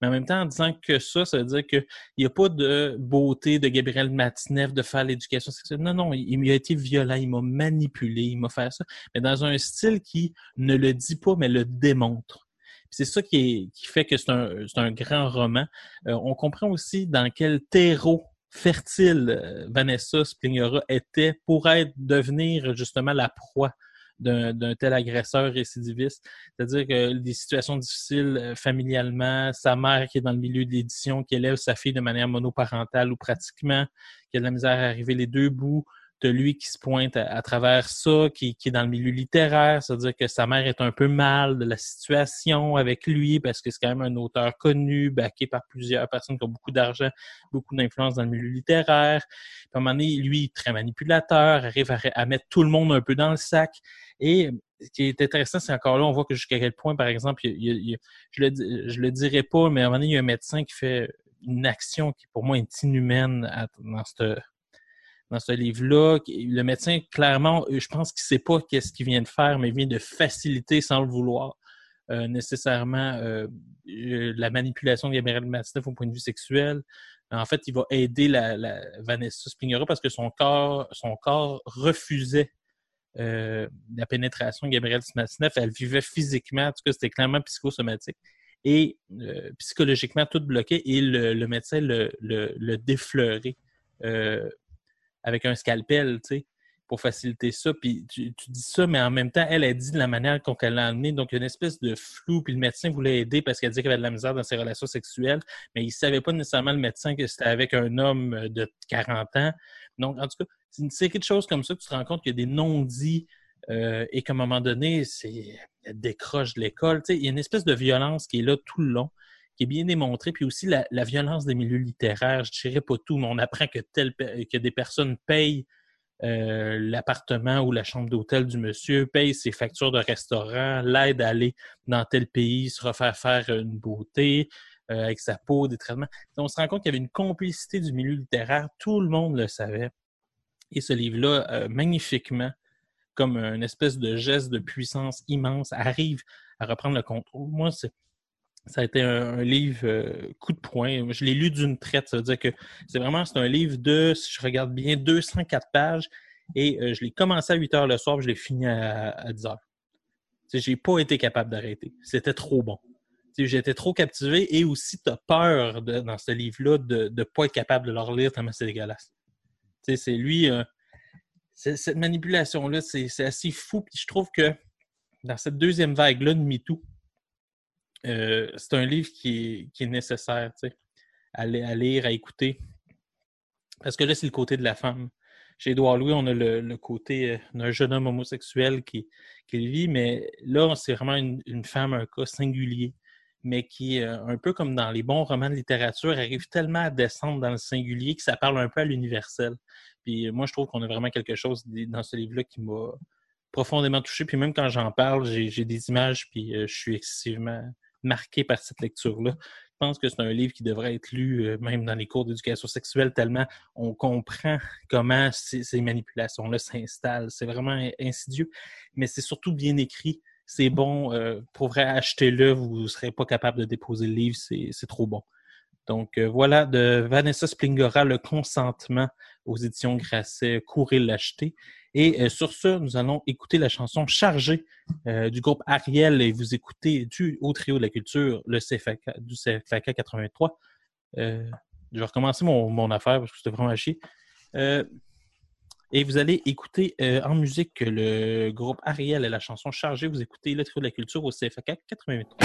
Mais en même temps, en disant que ça, ça veut dire qu'il n'y a pas de beauté de Gabriel Matineff de faire l'éducation sexuelle. Non, non, il, il a été violent, il m'a manipulé, il m'a fait ça, mais dans un style qui ne le dit pas, mais le démontre. C'est ça qui, fait que c'est un, un grand roman. Euh, on comprend aussi dans quel terreau fertile euh, Vanessa Springora était pour devenir justement la proie d'un d'un tel agresseur récidiviste. C'est-à-dire que des situations difficiles euh, familialement, sa mère qui est dans le milieu de l'édition, qui élève sa fille de manière monoparentale ou pratiquement, qui a de la misère à arriver les deux bouts, de lui qui se pointe à, travers ça, qui, qui est dans le milieu littéraire, c'est-à-dire que sa mère est un peu mal de la situation avec lui parce que c'est quand même un auteur connu, backé par plusieurs personnes qui ont beaucoup d'argent, beaucoup d'influence dans le milieu littéraire. Puis à un moment donné, lui, très manipulateur, arrive à, mettre tout le monde un peu dans le sac. Et ce qui est intéressant, c'est encore là, on voit que jusqu'à quel point, par exemple, il il je le, je le dirais pas, mais à un moment donné, il y a un médecin qui fait une action qui, pour moi, est inhumaine dans ce dans ce livre-là. Le médecin, clairement, je pense qu'il sait pas qu'est-ce qu'il vient de faire, mais il vient de faciliter sans le vouloir. euh, nécessairement euh, euh, la manipulation de Gabriel Matineff au point de vue sexuel, En fait, il va aider la, la Vanessa Springora parce que son corps, son corps refusait euh, la pénétration de Gabrielle Smasneff. Elle vivait physiquement, en tout cas, c'était clairement psychosomatique. Et euh, psychologiquement, tout bloqué. Et le, le médecin le, le, le défleurait euh, avec un scalpel, tu sais, pour faciliter ça. Puis tu, dis ça, mais en même temps, elle a dit de la manière qu'on l'a amené. Donc, il y a une espèce de flou. Puis le médecin voulait aider parce qu'elle disait qu'elle avait de la misère dans ses relations sexuelles, mais il ne savait pas nécessairement le médecin que c'était avec un homme de 40 ans. Donc, en tout cas, c'est une série de choses comme ça que tu te rends compte qu'il y a des non-dits euh, et qu'à un moment donné, c'est elle décroche de l'école. Tu sais, il y a une espèce de violence qui est là tout le long, qui est bien démontrée. Puis aussi la, violence des milieux littéraires. Je ne dirais pas tout, mais on apprend que, tel, que des personnes payent euh, l'appartement ou la chambre d'hôtel du monsieur, payent ses factures de restaurant, l'aide à aller dans tel pays, se refaire faire une beauté euh, avec sa peau, des traitements. On se rend compte qu'il y avait une complicité du milieu littéraire. Tout le monde le savait. Et ce livre-là, euh, magnifiquement, comme une espèce de geste de puissance immense, arrive à reprendre le contrôle. Moi, c'est ça a été un, livre euh, coup de poing. Je l'ai lu d'une traite. Ça veut dire que c'est vraiment c'est un livre de, si je regarde bien, 204 pages. Et euh, je l'ai commencé à 8 heures le soir, puis je l'ai fini à, à 10 heures. J'ai pas été capable d'arrêter. C'était trop bon. J'étais trop captivé et aussi tu as peur dans ce livre-là de ne pas être capable de le relire tellement c'est dégueulasse. C'est lui, euh, cette manipulation-là, c'est assez fou. Puis je trouve que dans cette deuxième vague-là de MeToo, euh, c'est un livre qui est, nécessaire à, à, lire, à écouter. Parce que là, c'est le côté de la femme. Chez Édouard Louis, on a le, côté euh, d'un jeune homme homosexuel qui, vit, mais là, c'est vraiment une, une, femme, un cas singulier, mais qui, euh, un peu comme dans les bons romans de littérature, arrive tellement à descendre dans le singulier que ça parle un peu à l'universel. Puis moi, je trouve qu'on a vraiment quelque chose dans ce livre-là qui m'a profondément touché. Puis même quand j'en parle, j'ai des images, puis je suis excessivement marqué par cette lecture-là. Je pense que c'est un livre qui devrait être lu euh, même dans les cours d'éducation sexuelle tellement on comprend comment ces, manipulations-là s'installent. C'est vraiment insidieux, mais c'est surtout bien écrit. C'est bon. Euh, pour vrai, achetez-le. Vous ne serez pas capable de déposer le livre. C'est trop bon. Donc euh, voilà, de Vanessa Splingora, Le consentement aux éditions Grasset. Courez l'acheter. Et euh, sur ce, nous allons écouter la chanson Chargée euh, du groupe Ariel et vous écoutez du Haut Trio de la Culture, le CFAK, du CFAK 83. Euh, je vais recommencer mon, affaire parce que c'était vraiment chier. Et vous allez écouter en musique le groupe Ariel et la chanson Chargée. Vous écoutez le Trio de la Culture au CFAK 83.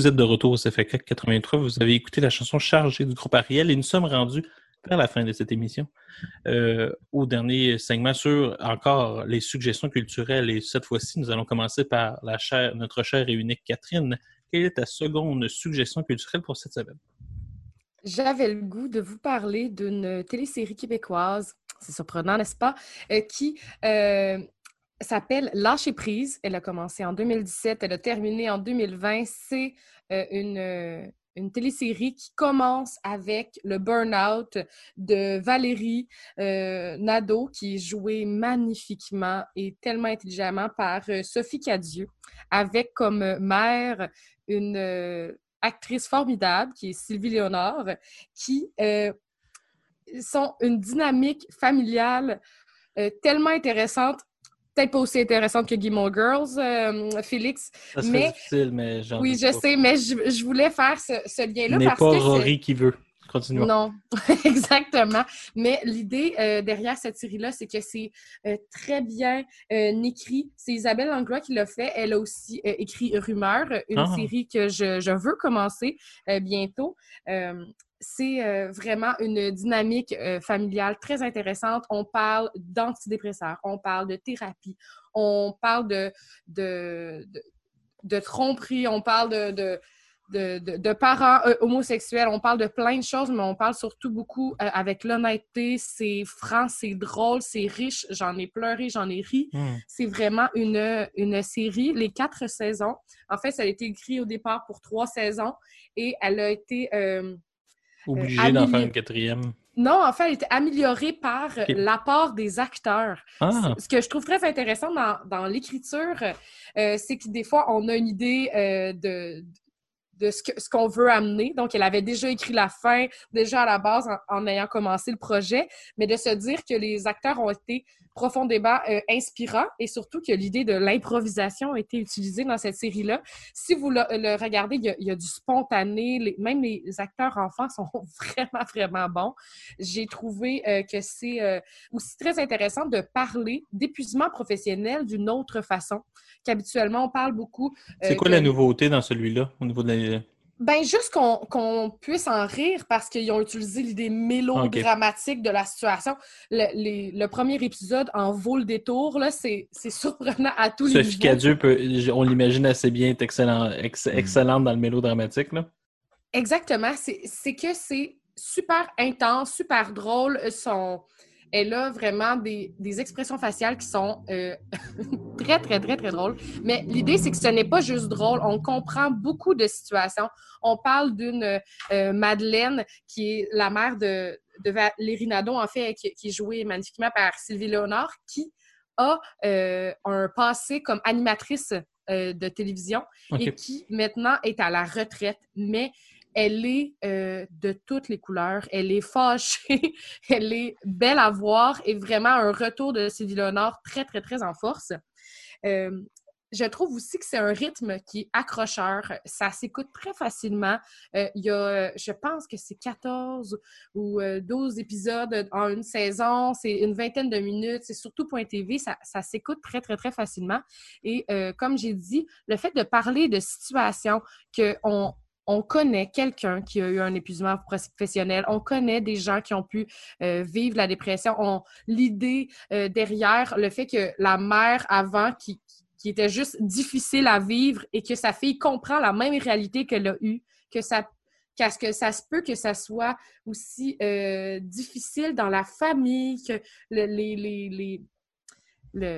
Vous êtes de retour au CFK 83. Vous avez écouté la chanson Chargée du groupe Ariel et nous sommes rendus vers la fin de cette émission euh, au dernier segment sur encore les suggestions culturelles. Et cette fois-ci, nous allons commencer par la chère, notre chère et unique Catherine. Quelle est ta seconde suggestion culturelle pour cette semaine? J'avais le goût de vous parler d'une télésérie québécoise, c'est surprenant, n'est-ce pas, euh, qui euh, s'appelle Lâcher prise. Elle a commencé en 2017, elle a terminé en 2020. C'est euh, une, euh, une télésérie qui commence avec le burn-out de Valérie euh, Nadeau, qui est jouée magnifiquement et tellement intelligemment par euh, Sophie Cadieux, avec comme mère une actrice formidable qui est Sylvie Léonard, qui sont une dynamique familiale tellement intéressante. Peut-être pas aussi intéressante que Gilmore Girls, euh, Félix. Ça Mais- difficile, mais Oui, je pas. sais, mais je, je voulais faire ce, ce lien-là N'est pas que Rory qui veut. Continuons. non, exactement. Mais l'idée euh, derrière cette série-là, c'est que c'est euh, très bien euh, écrit. C'est Isabelle Langlois qui l'a fait. Elle a aussi écrit Rumeur, une Ah. série que je, je veux commencer bientôt. C'est euh, vraiment une dynamique euh, familiale très intéressante. On parle d'antidépresseurs, on parle de thérapie, on parle de, de, de, de tromperie, on parle de, de, de, de- de parents euh, homosexuels, on parle de plein de choses, mais on parle surtout beaucoup euh, avec l'honnêteté. C'est franc, c'est drôle, c'est riche. J'en ai pleuré, j'en ai ri. Hmm. C'est vraiment une, une série, les quatre saisons. En fait, ça a été écrit au départ pour trois saisons et elle a été... euh, Obligé Euh, d'en Amélie- faire une quatrième. non, en fait, elle était améliorée par Ok. l'apport des acteurs. Ah, Ce que je trouve très intéressant dans, dans l'écriture, euh, c'est que des fois, on a une idée euh, de, de ce que- ce qu'on veut amener. Donc, elle avait déjà écrit la fin, déjà à la base, en, en ayant commencé le projet, mais de se dire que les acteurs ont été profondément euh, inspirants et surtout que l'idée de l'improvisation a été utilisée dans cette série-là. Si vous le, le regardez, il y, a, il y a du spontané, les- même les acteurs enfants sont vraiment, vraiment bons. J'ai trouvé euh, que c'est euh, aussi très intéressant de parler d'épuisement professionnel d'une autre façon qu'habituellement on parle beaucoup. c'est euh, quoi que- la nouveauté dans celui-là au niveau de la... Ben, juste qu'on puisse en rire parce qu'ils ont utilisé l'idée mélodramatique de la situation. Le, les- le premier épisode en vaut le détour, là, c'est surprenant à tous les Sophie niveaux. Cadieux, peut- on l'imagine assez bien, est excellent, ex- excellente dans le mélodramatique. Là. Exactement. C'est c'est que c'est super intense, super drôle. Son... Elle a vraiment des, des expressions faciales qui sont euh, très, très, très, très drôles. Mais l'idée, c'est que ce n'est pas juste drôle. On comprend beaucoup de situations. On parle d'une euh, Madeleine qui est la mère de, de Valérie Nadeau, en fait, qui, qui est jouée magnifiquement par Sylvie Léonard, qui a euh, un passé comme animatrice de télévision et qui maintenant est à la retraite, mais elle est euh, de toutes les couleurs. Elle est fâchée, elle est belle à voir et vraiment un retour de Sylvie Léonard très, très, très en force. Euh, je trouve aussi que c'est un rythme qui est accrocheur. Ça s'écoute très facilement. Euh, il y a, je pense que c'est 14 ou euh, 12 épisodes en une saison. C'est une vingtaine de minutes. C'est surtout Point TV. Ça, s'écoute très, très, très facilement. Et comme j'ai dit, le fait de parler de situations qu'on on connaît quelqu'un qui a eu un épuisement professionnel, on connaît des gens qui ont pu euh, vivre la dépression. On- L'idée euh, derrière le fait que la mère avant qui, était juste difficile à vivre et que sa fille comprend la même réalité qu'elle a eue, que ça qu'à ce que ça se peut que ça soit aussi euh, difficile dans la famille, que le- les, les, les- le,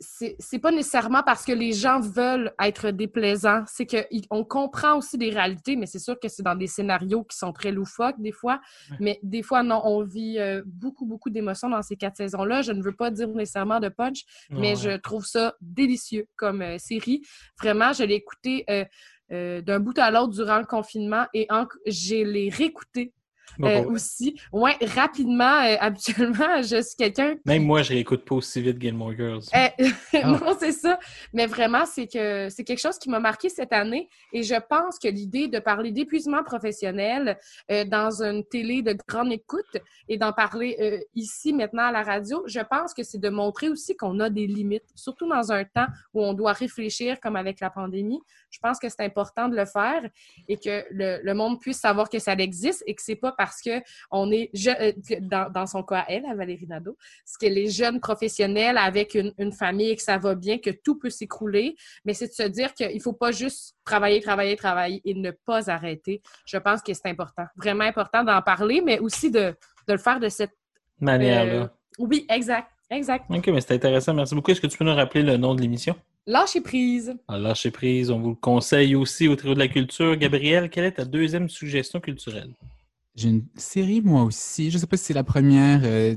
c'est pas nécessairement parce que les gens veulent être déplaisants, c'est qu'on comprend aussi des réalités, mais c'est sûr que c'est dans des scénarios qui sont très loufoques des fois. Mais des fois, non, on vit euh, beaucoup, beaucoup d'émotions dans ces quatre saisons-là. Je ne veux pas dire nécessairement de punch, mais Ouais. je trouve ça délicieux comme euh, série. Vraiment, je l'ai écouté euh, euh, d'un bout à l'autre durant le confinement et je l'ai réécouté euh, bon. aussi. Ouais, rapidement, euh, habituellement, je suis quelqu'un Même moi, je réécoute pas aussi vite Gilmore Girls. Euh, Ah. non, c'est ça. Mais vraiment, c'est que c'est quelque chose qui m'a marqué cette année. Et je pense que l'idée de parler d'épuisement professionnel euh, dans une télé de grande écoute et d'en parler euh, ici maintenant à la radio, je pense que c'est de montrer aussi qu'on a des limites, surtout dans un temps où on doit réfléchir comme avec la pandémie. Je pense que c'est important de le faire et que le, le monde puisse savoir que ça existe et que c'est pas parce que on est je- euh, dans, dans son cas à elle, à Valérie Nadeau, c'est que les jeunes professionnels avec une, une famille et que ça va bien, que tout peut s'écrouler, mais c'est de se dire qu'il faut pas juste travailler, travailler, travailler et ne pas arrêter. Je pense que c'est important, vraiment important d'en parler, mais aussi de, de le faire de cette... Manière-là. euh, oui, exact, exact. Ok, mais c'est intéressant. Merci beaucoup. Est-ce que tu peux nous rappeler le nom de l'émission? Lâcher prise. Alors, lâchez prise, on vous le conseille aussi au trio de la culture. Gabriel, quelle est ta deuxième suggestion culturelle? J'ai une série, moi aussi. Je ne sais pas si c'est la première euh,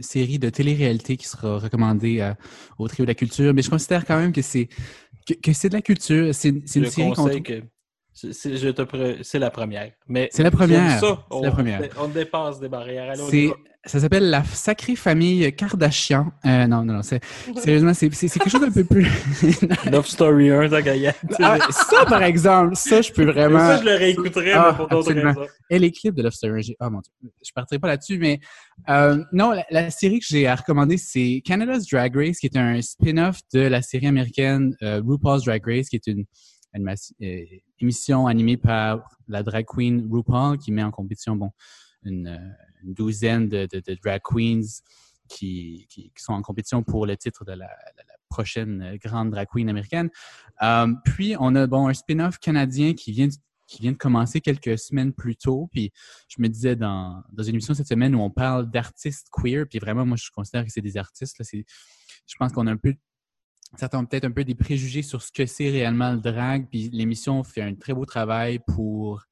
série de télé-réalité qui sera recommandée à- au Trio de la Culture, mais je considère quand même que c'est que, que c'est de la culture. C'est une série qu'on que c'est- la première. Mais C'est la première. ça. On, la première. on dépasse des barrières. Allez, ça s'appelle la sacrée famille Kardashian. Euh, non, non, non. Sérieusement, c'est, quelque chose d'un peu plus. Love Story 1, ta gaillette. Ah, ça, par exemple, ça, je peux vraiment. Ça, je le réécouterais, Ah, mais pour d'autres raisons. Et les clips de Love Story. j'ai- Oh mon Dieu, je partirai pas là-dessus, mais euh, non, la, la série que j'ai à recommander, c'est Canada's Drag Race, qui est un spin-off de la série américaine euh, RuPaul's Drag Race, qui est une émission animée par la drag queen RuPaul, qui met en compétition, bon, une, euh, douzaine de, drag queens qui, qui- sont en compétition pour le titre de la, prochaine euh, grande drag queen américaine. Euh, puis, on a bon, un spin-off canadien qui vient, qui vient de commencer quelques semaines plus tôt. Puis, je me disais dans, dans une émission cette semaine où on parle d'artistes queer, puis vraiment, moi, je considère que c'est des artistes. Là, je pense qu'on a un peu, certains ont peut-être un peu des préjugés sur ce que c'est réellement le drag. Puis, l'émission fait un très beau travail pour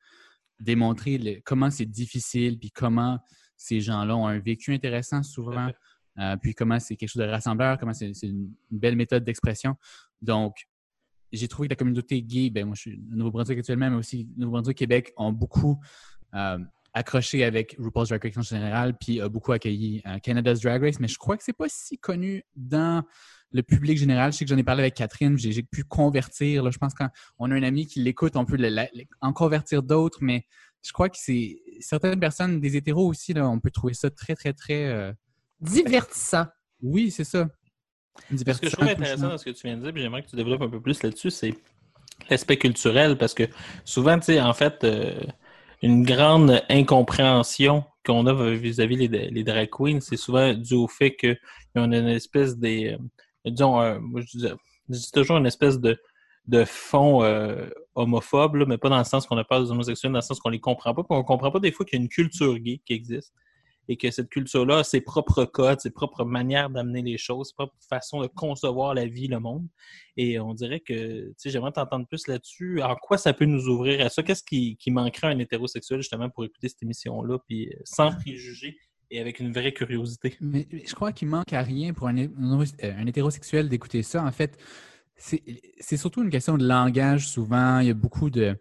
démontrer le- comment c'est difficile, puis comment ces gens-là ont un vécu intéressant souvent, euh, puis comment c'est quelque chose de rassembleur, comment c'est une, belle méthode d'expression. Donc, j'ai trouvé que la communauté gay, ben moi je suis au Nouveau-Brunswick actuellement, mais aussi Nouveau-Brunswick, Québec, ont beaucoup euh, accroché avec RuPaul's Drag Race en général, puis a beaucoup accueilli euh, Canada's Drag Race, mais je crois que c'est pas si connu dans le public général. Je sais que j'en ai parlé avec Catherine, j'ai pu convertir. Là, je pense qu'on a un ami qui l'écoute, on peut le- la- le- en convertir d'autres, mais je crois que c'est certaines personnes, des hétéros aussi, là, on peut trouver ça très, très, très. euh, Divertissant. Oui, c'est ça. Ce que je Divertissant, trouve intéressant dans ce que tu viens de dire, puis j'aimerais que tu développes un peu plus là-dessus, c'est l'aspect culturel, parce que souvent, tu sais, en fait, euh, une grande incompréhension qu'on a vis-à-vis les, les drag queens, c'est souvent dû au fait qu'ils ont une espèce des, euh, disons, moi, je dis, je toujours une espèce de, fond euh, homophobe, mais pas dans le sens qu'on a peur des homosexuels, dans le sens qu'on les comprend pas, puis on comprend pas des fois qu'il y a une culture gay qui existe et que cette culture-là a ses propres codes, ses propres manières d'amener les choses, ses propres façons de concevoir la vie, le monde. Et on dirait que, tu sais, j'aimerais t'entendre plus là-dessus. En quoi ça peut nous ouvrir à ça? Qu'est-ce qui, manquerait à un hétérosexuel, justement, pour écouter cette émission-là, puis euh, sans préjugés et avec une vraie curiosité? Mais je crois qu'il manque à rien pour un, euh, un hétérosexuel d'écouter ça. En fait, c'est surtout une question de langage souvent. Il y a beaucoup de,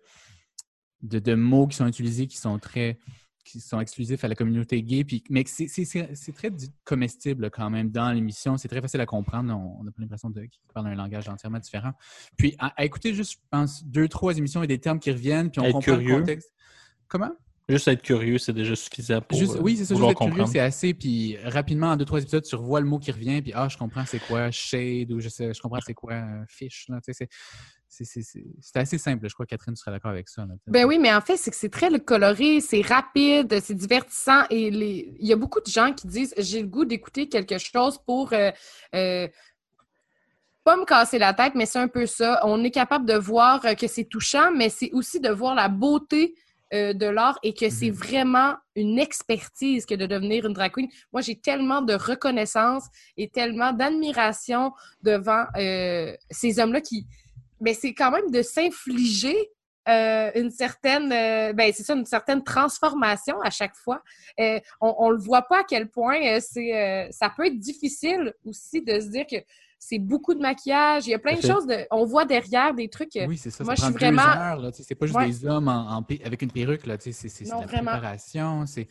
de, de mots qui sont utilisés qui sont très qui sont exclusifs à la communauté gay, puis, mais c'est- très comestible quand même dans l'émission. C'est très facile à comprendre. On n'a pas l'impression de qu'ils parlent un langage entièrement différent. Puis à, à écouter juste, je pense, deux, trois émissions et des termes qui reviennent, puis on Être comprend curieux. le contexte. Comment? Juste être curieux, c'est déjà suffisant pour Juste- euh, oui, c'est ça, juste être curieux, comprendre. c'est assez. Puis rapidement, en deux, trois épisodes, tu revois le mot qui revient, puis ah, je comprends c'est quoi shade ou je sais, je comprends c'est quoi euh, fish. Là, tu sais, c'est- c'est- c'est c'est- c'est assez simple. Je crois que Catherine sera d'accord avec ça. là. Ben oui, mais en fait, c'est que c'est très coloré, c'est rapide, c'est divertissant et les... il y a beaucoup de gens qui disent j'ai le goût d'écouter quelque chose pour euh, euh, pas me casser la tête, mais c'est un peu ça. On est capable de voir que c'est touchant, mais c'est aussi de voir la beauté euh, de l'art et que c'est vraiment une expertise que de devenir une drag queen. Moi, j'ai tellement de reconnaissance et tellement d'admiration devant euh, ces hommes-là qui. Mais c'est quand même de s'infliger euh, une certaine, euh, ben c'est ça, une certaine transformation à chaque fois. Euh, on, on le voit pas à quel point c'est, ça peut être difficile aussi de se dire que c'est beaucoup de maquillage. Il y a plein de choses. De... On voit derrière des trucs. Oui, c'est ça. Moi, ça je prend suis vraiment- c'est pas juste Ouais. des hommes en, en pi- avec une perruque. C'est la préparation. c'est-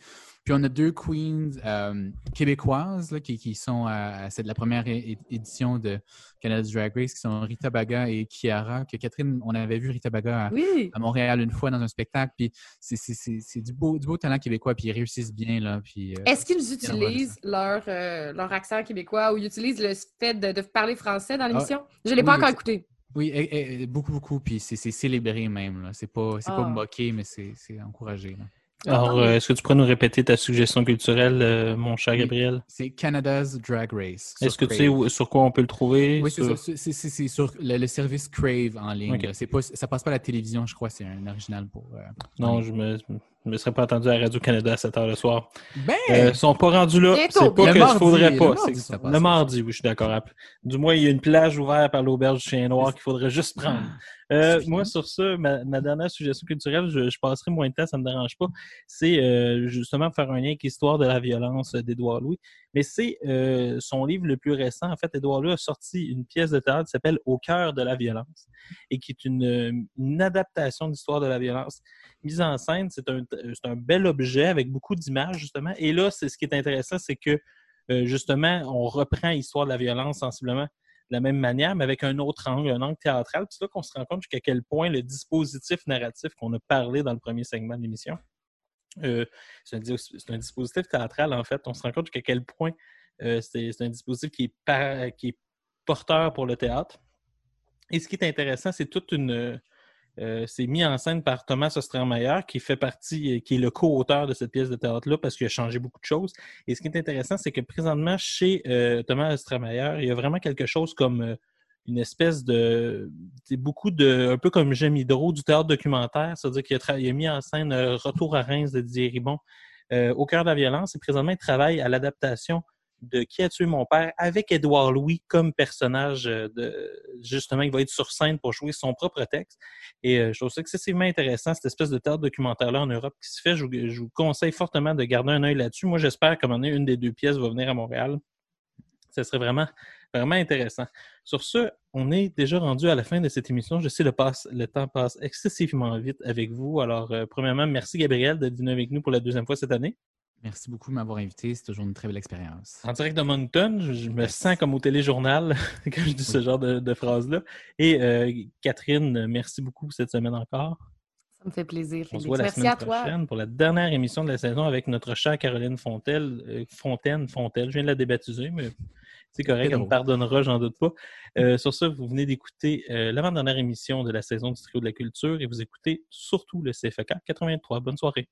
Puis on a deux queens euh, québécoises là, qui, qui sont à, c'est de la première édition de Canada's Drag Race, qui sont Rita Baga et Kiara. Que Catherine, on avait vu Rita Baga à, Oui. à Montréal une fois dans un spectacle. Puis c'est- c'est c'est- c'est du beau, du beau talent québécois. Puis ils réussissent bien. Là, puis, euh, Est-ce qu'ils utilisent leur, euh, leur accent québécois ou ils utilisent le fait de, de parler français dans l'émission? Je ne l'ai oui, pas encore écouté. Oui, et- et- beaucoup, beaucoup. Puis c'est c'est célébré même. là. C'est pas, c'est pas Ah. moqué, mais c'est c'est encouragé. là. Alors, euh, est-ce que tu pourrais nous répéter ta suggestion culturelle, euh, mon cher. Gabriel? C'est Canada's Drag Race. Est-ce que tu sais où- sur quoi on peut le trouver? Oui, c'est Sur-. C'est- sur le, le service Crave en ligne. Ok. là. C'est pas, ça passe pas à la télévision, je crois. C'est un original pour. euh, Non, je me, je me serais pas attendu à Radio-Canada à 7 h le soir. Ben! Euh, ils sont pas rendus là. C'est pas le que mardi, je faudrait le pas. mardi, ça passe. le mardi, oui, je suis d'accord. Du moins, il y a une plage ouverte par l'auberge du Chien Noir qu'il faudrait juste prendre. Euh, moi, sur ça, ma, ma dernière suggestion culturelle, je, je passerai moins de temps, ça me dérange pas. C'est euh, justement faire un lien avec l'histoire de la violence d'Édouard Louis. Mais c'est euh, son livre le plus récent. En fait, Édouard Louis a sorti une pièce de théâtre qui s'appelle Au cœur de la violence et qui est une, une adaptation d'histoire de la violence mise en scène. C'est un, bel objet avec beaucoup d'images, justement. Et là, c'est ce qui est intéressant, c'est que euh, justement, on reprend l'histoire de la violence sensiblement de la même manière, mais avec un autre angle, un angle théâtral. C'est là qu'on se rend compte jusqu'à quel point le dispositif narratif qu'on a parlé dans le premier segment de l'émission, euh, c'est un, dispositif théâtral, en fait. On se rend compte jusqu'à quel point euh, c'est un dispositif qui est, porteur pour le théâtre. Et ce qui est intéressant, c'est toute une. euh, c'est mis en scène par Thomas Ostermeyer, qui fait partie, qui est le co-auteur de cette pièce de théâtre-là, parce qu'il a changé beaucoup de choses. Et ce qui est intéressant, c'est que présentement, chez Thomas Ostermeyer, il y a vraiment quelque chose comme une espèce de. Beaucoup de. Un peu comme J'aime Hydro du théâtre documentaire, c'est-à-dire qu'il a, mis en scène euh, Retour à Reims de Didier Ribon euh, au cœur de la violence. Et présentement, il travaille à l'adaptation de Qui a tué mon père? avec Édouard Louis comme personnage euh, de justement il va être sur scène pour jouer son propre texte et je trouve ça excessivement intéressant cette espèce de théâtre documentaire là en Europe qui se fait je, je vous conseille fortement de garder un œil là-dessus moi j'espère qu'à un moment donné une des deux pièces va venir à Montréal ce serait vraiment vraiment intéressant sur ce on est déjà rendu à la fin de cette émission je sais le, passe, le temps passe excessivement vite avec vous alors euh, premièrement merci Gabriel d'être venu avec nous pour la deuxième fois cette année Merci beaucoup de m'avoir invité. C'est toujours une très belle expérience. en direct de Moncton, je, je me sens comme au téléjournal quand je dis ce genre de, de phrases-là. Et euh, Catherine, merci beaucoup cette semaine encore. Ça me fait plaisir. On se voit la Merci semaine à toi. prochaine pour la dernière émission de la saison avec notre chère Caroline Fontel, euh, Fontaine, Fontel. Je viens de la débaptiser, mais c'est correct, elle me pardonnera, j'en doute pas. Euh, sur ça, vous venez d'écouter euh, l'avant-dernière émission de la saison du Trio de la Culture et vous écoutez surtout le CFK 83. Bonne soirée.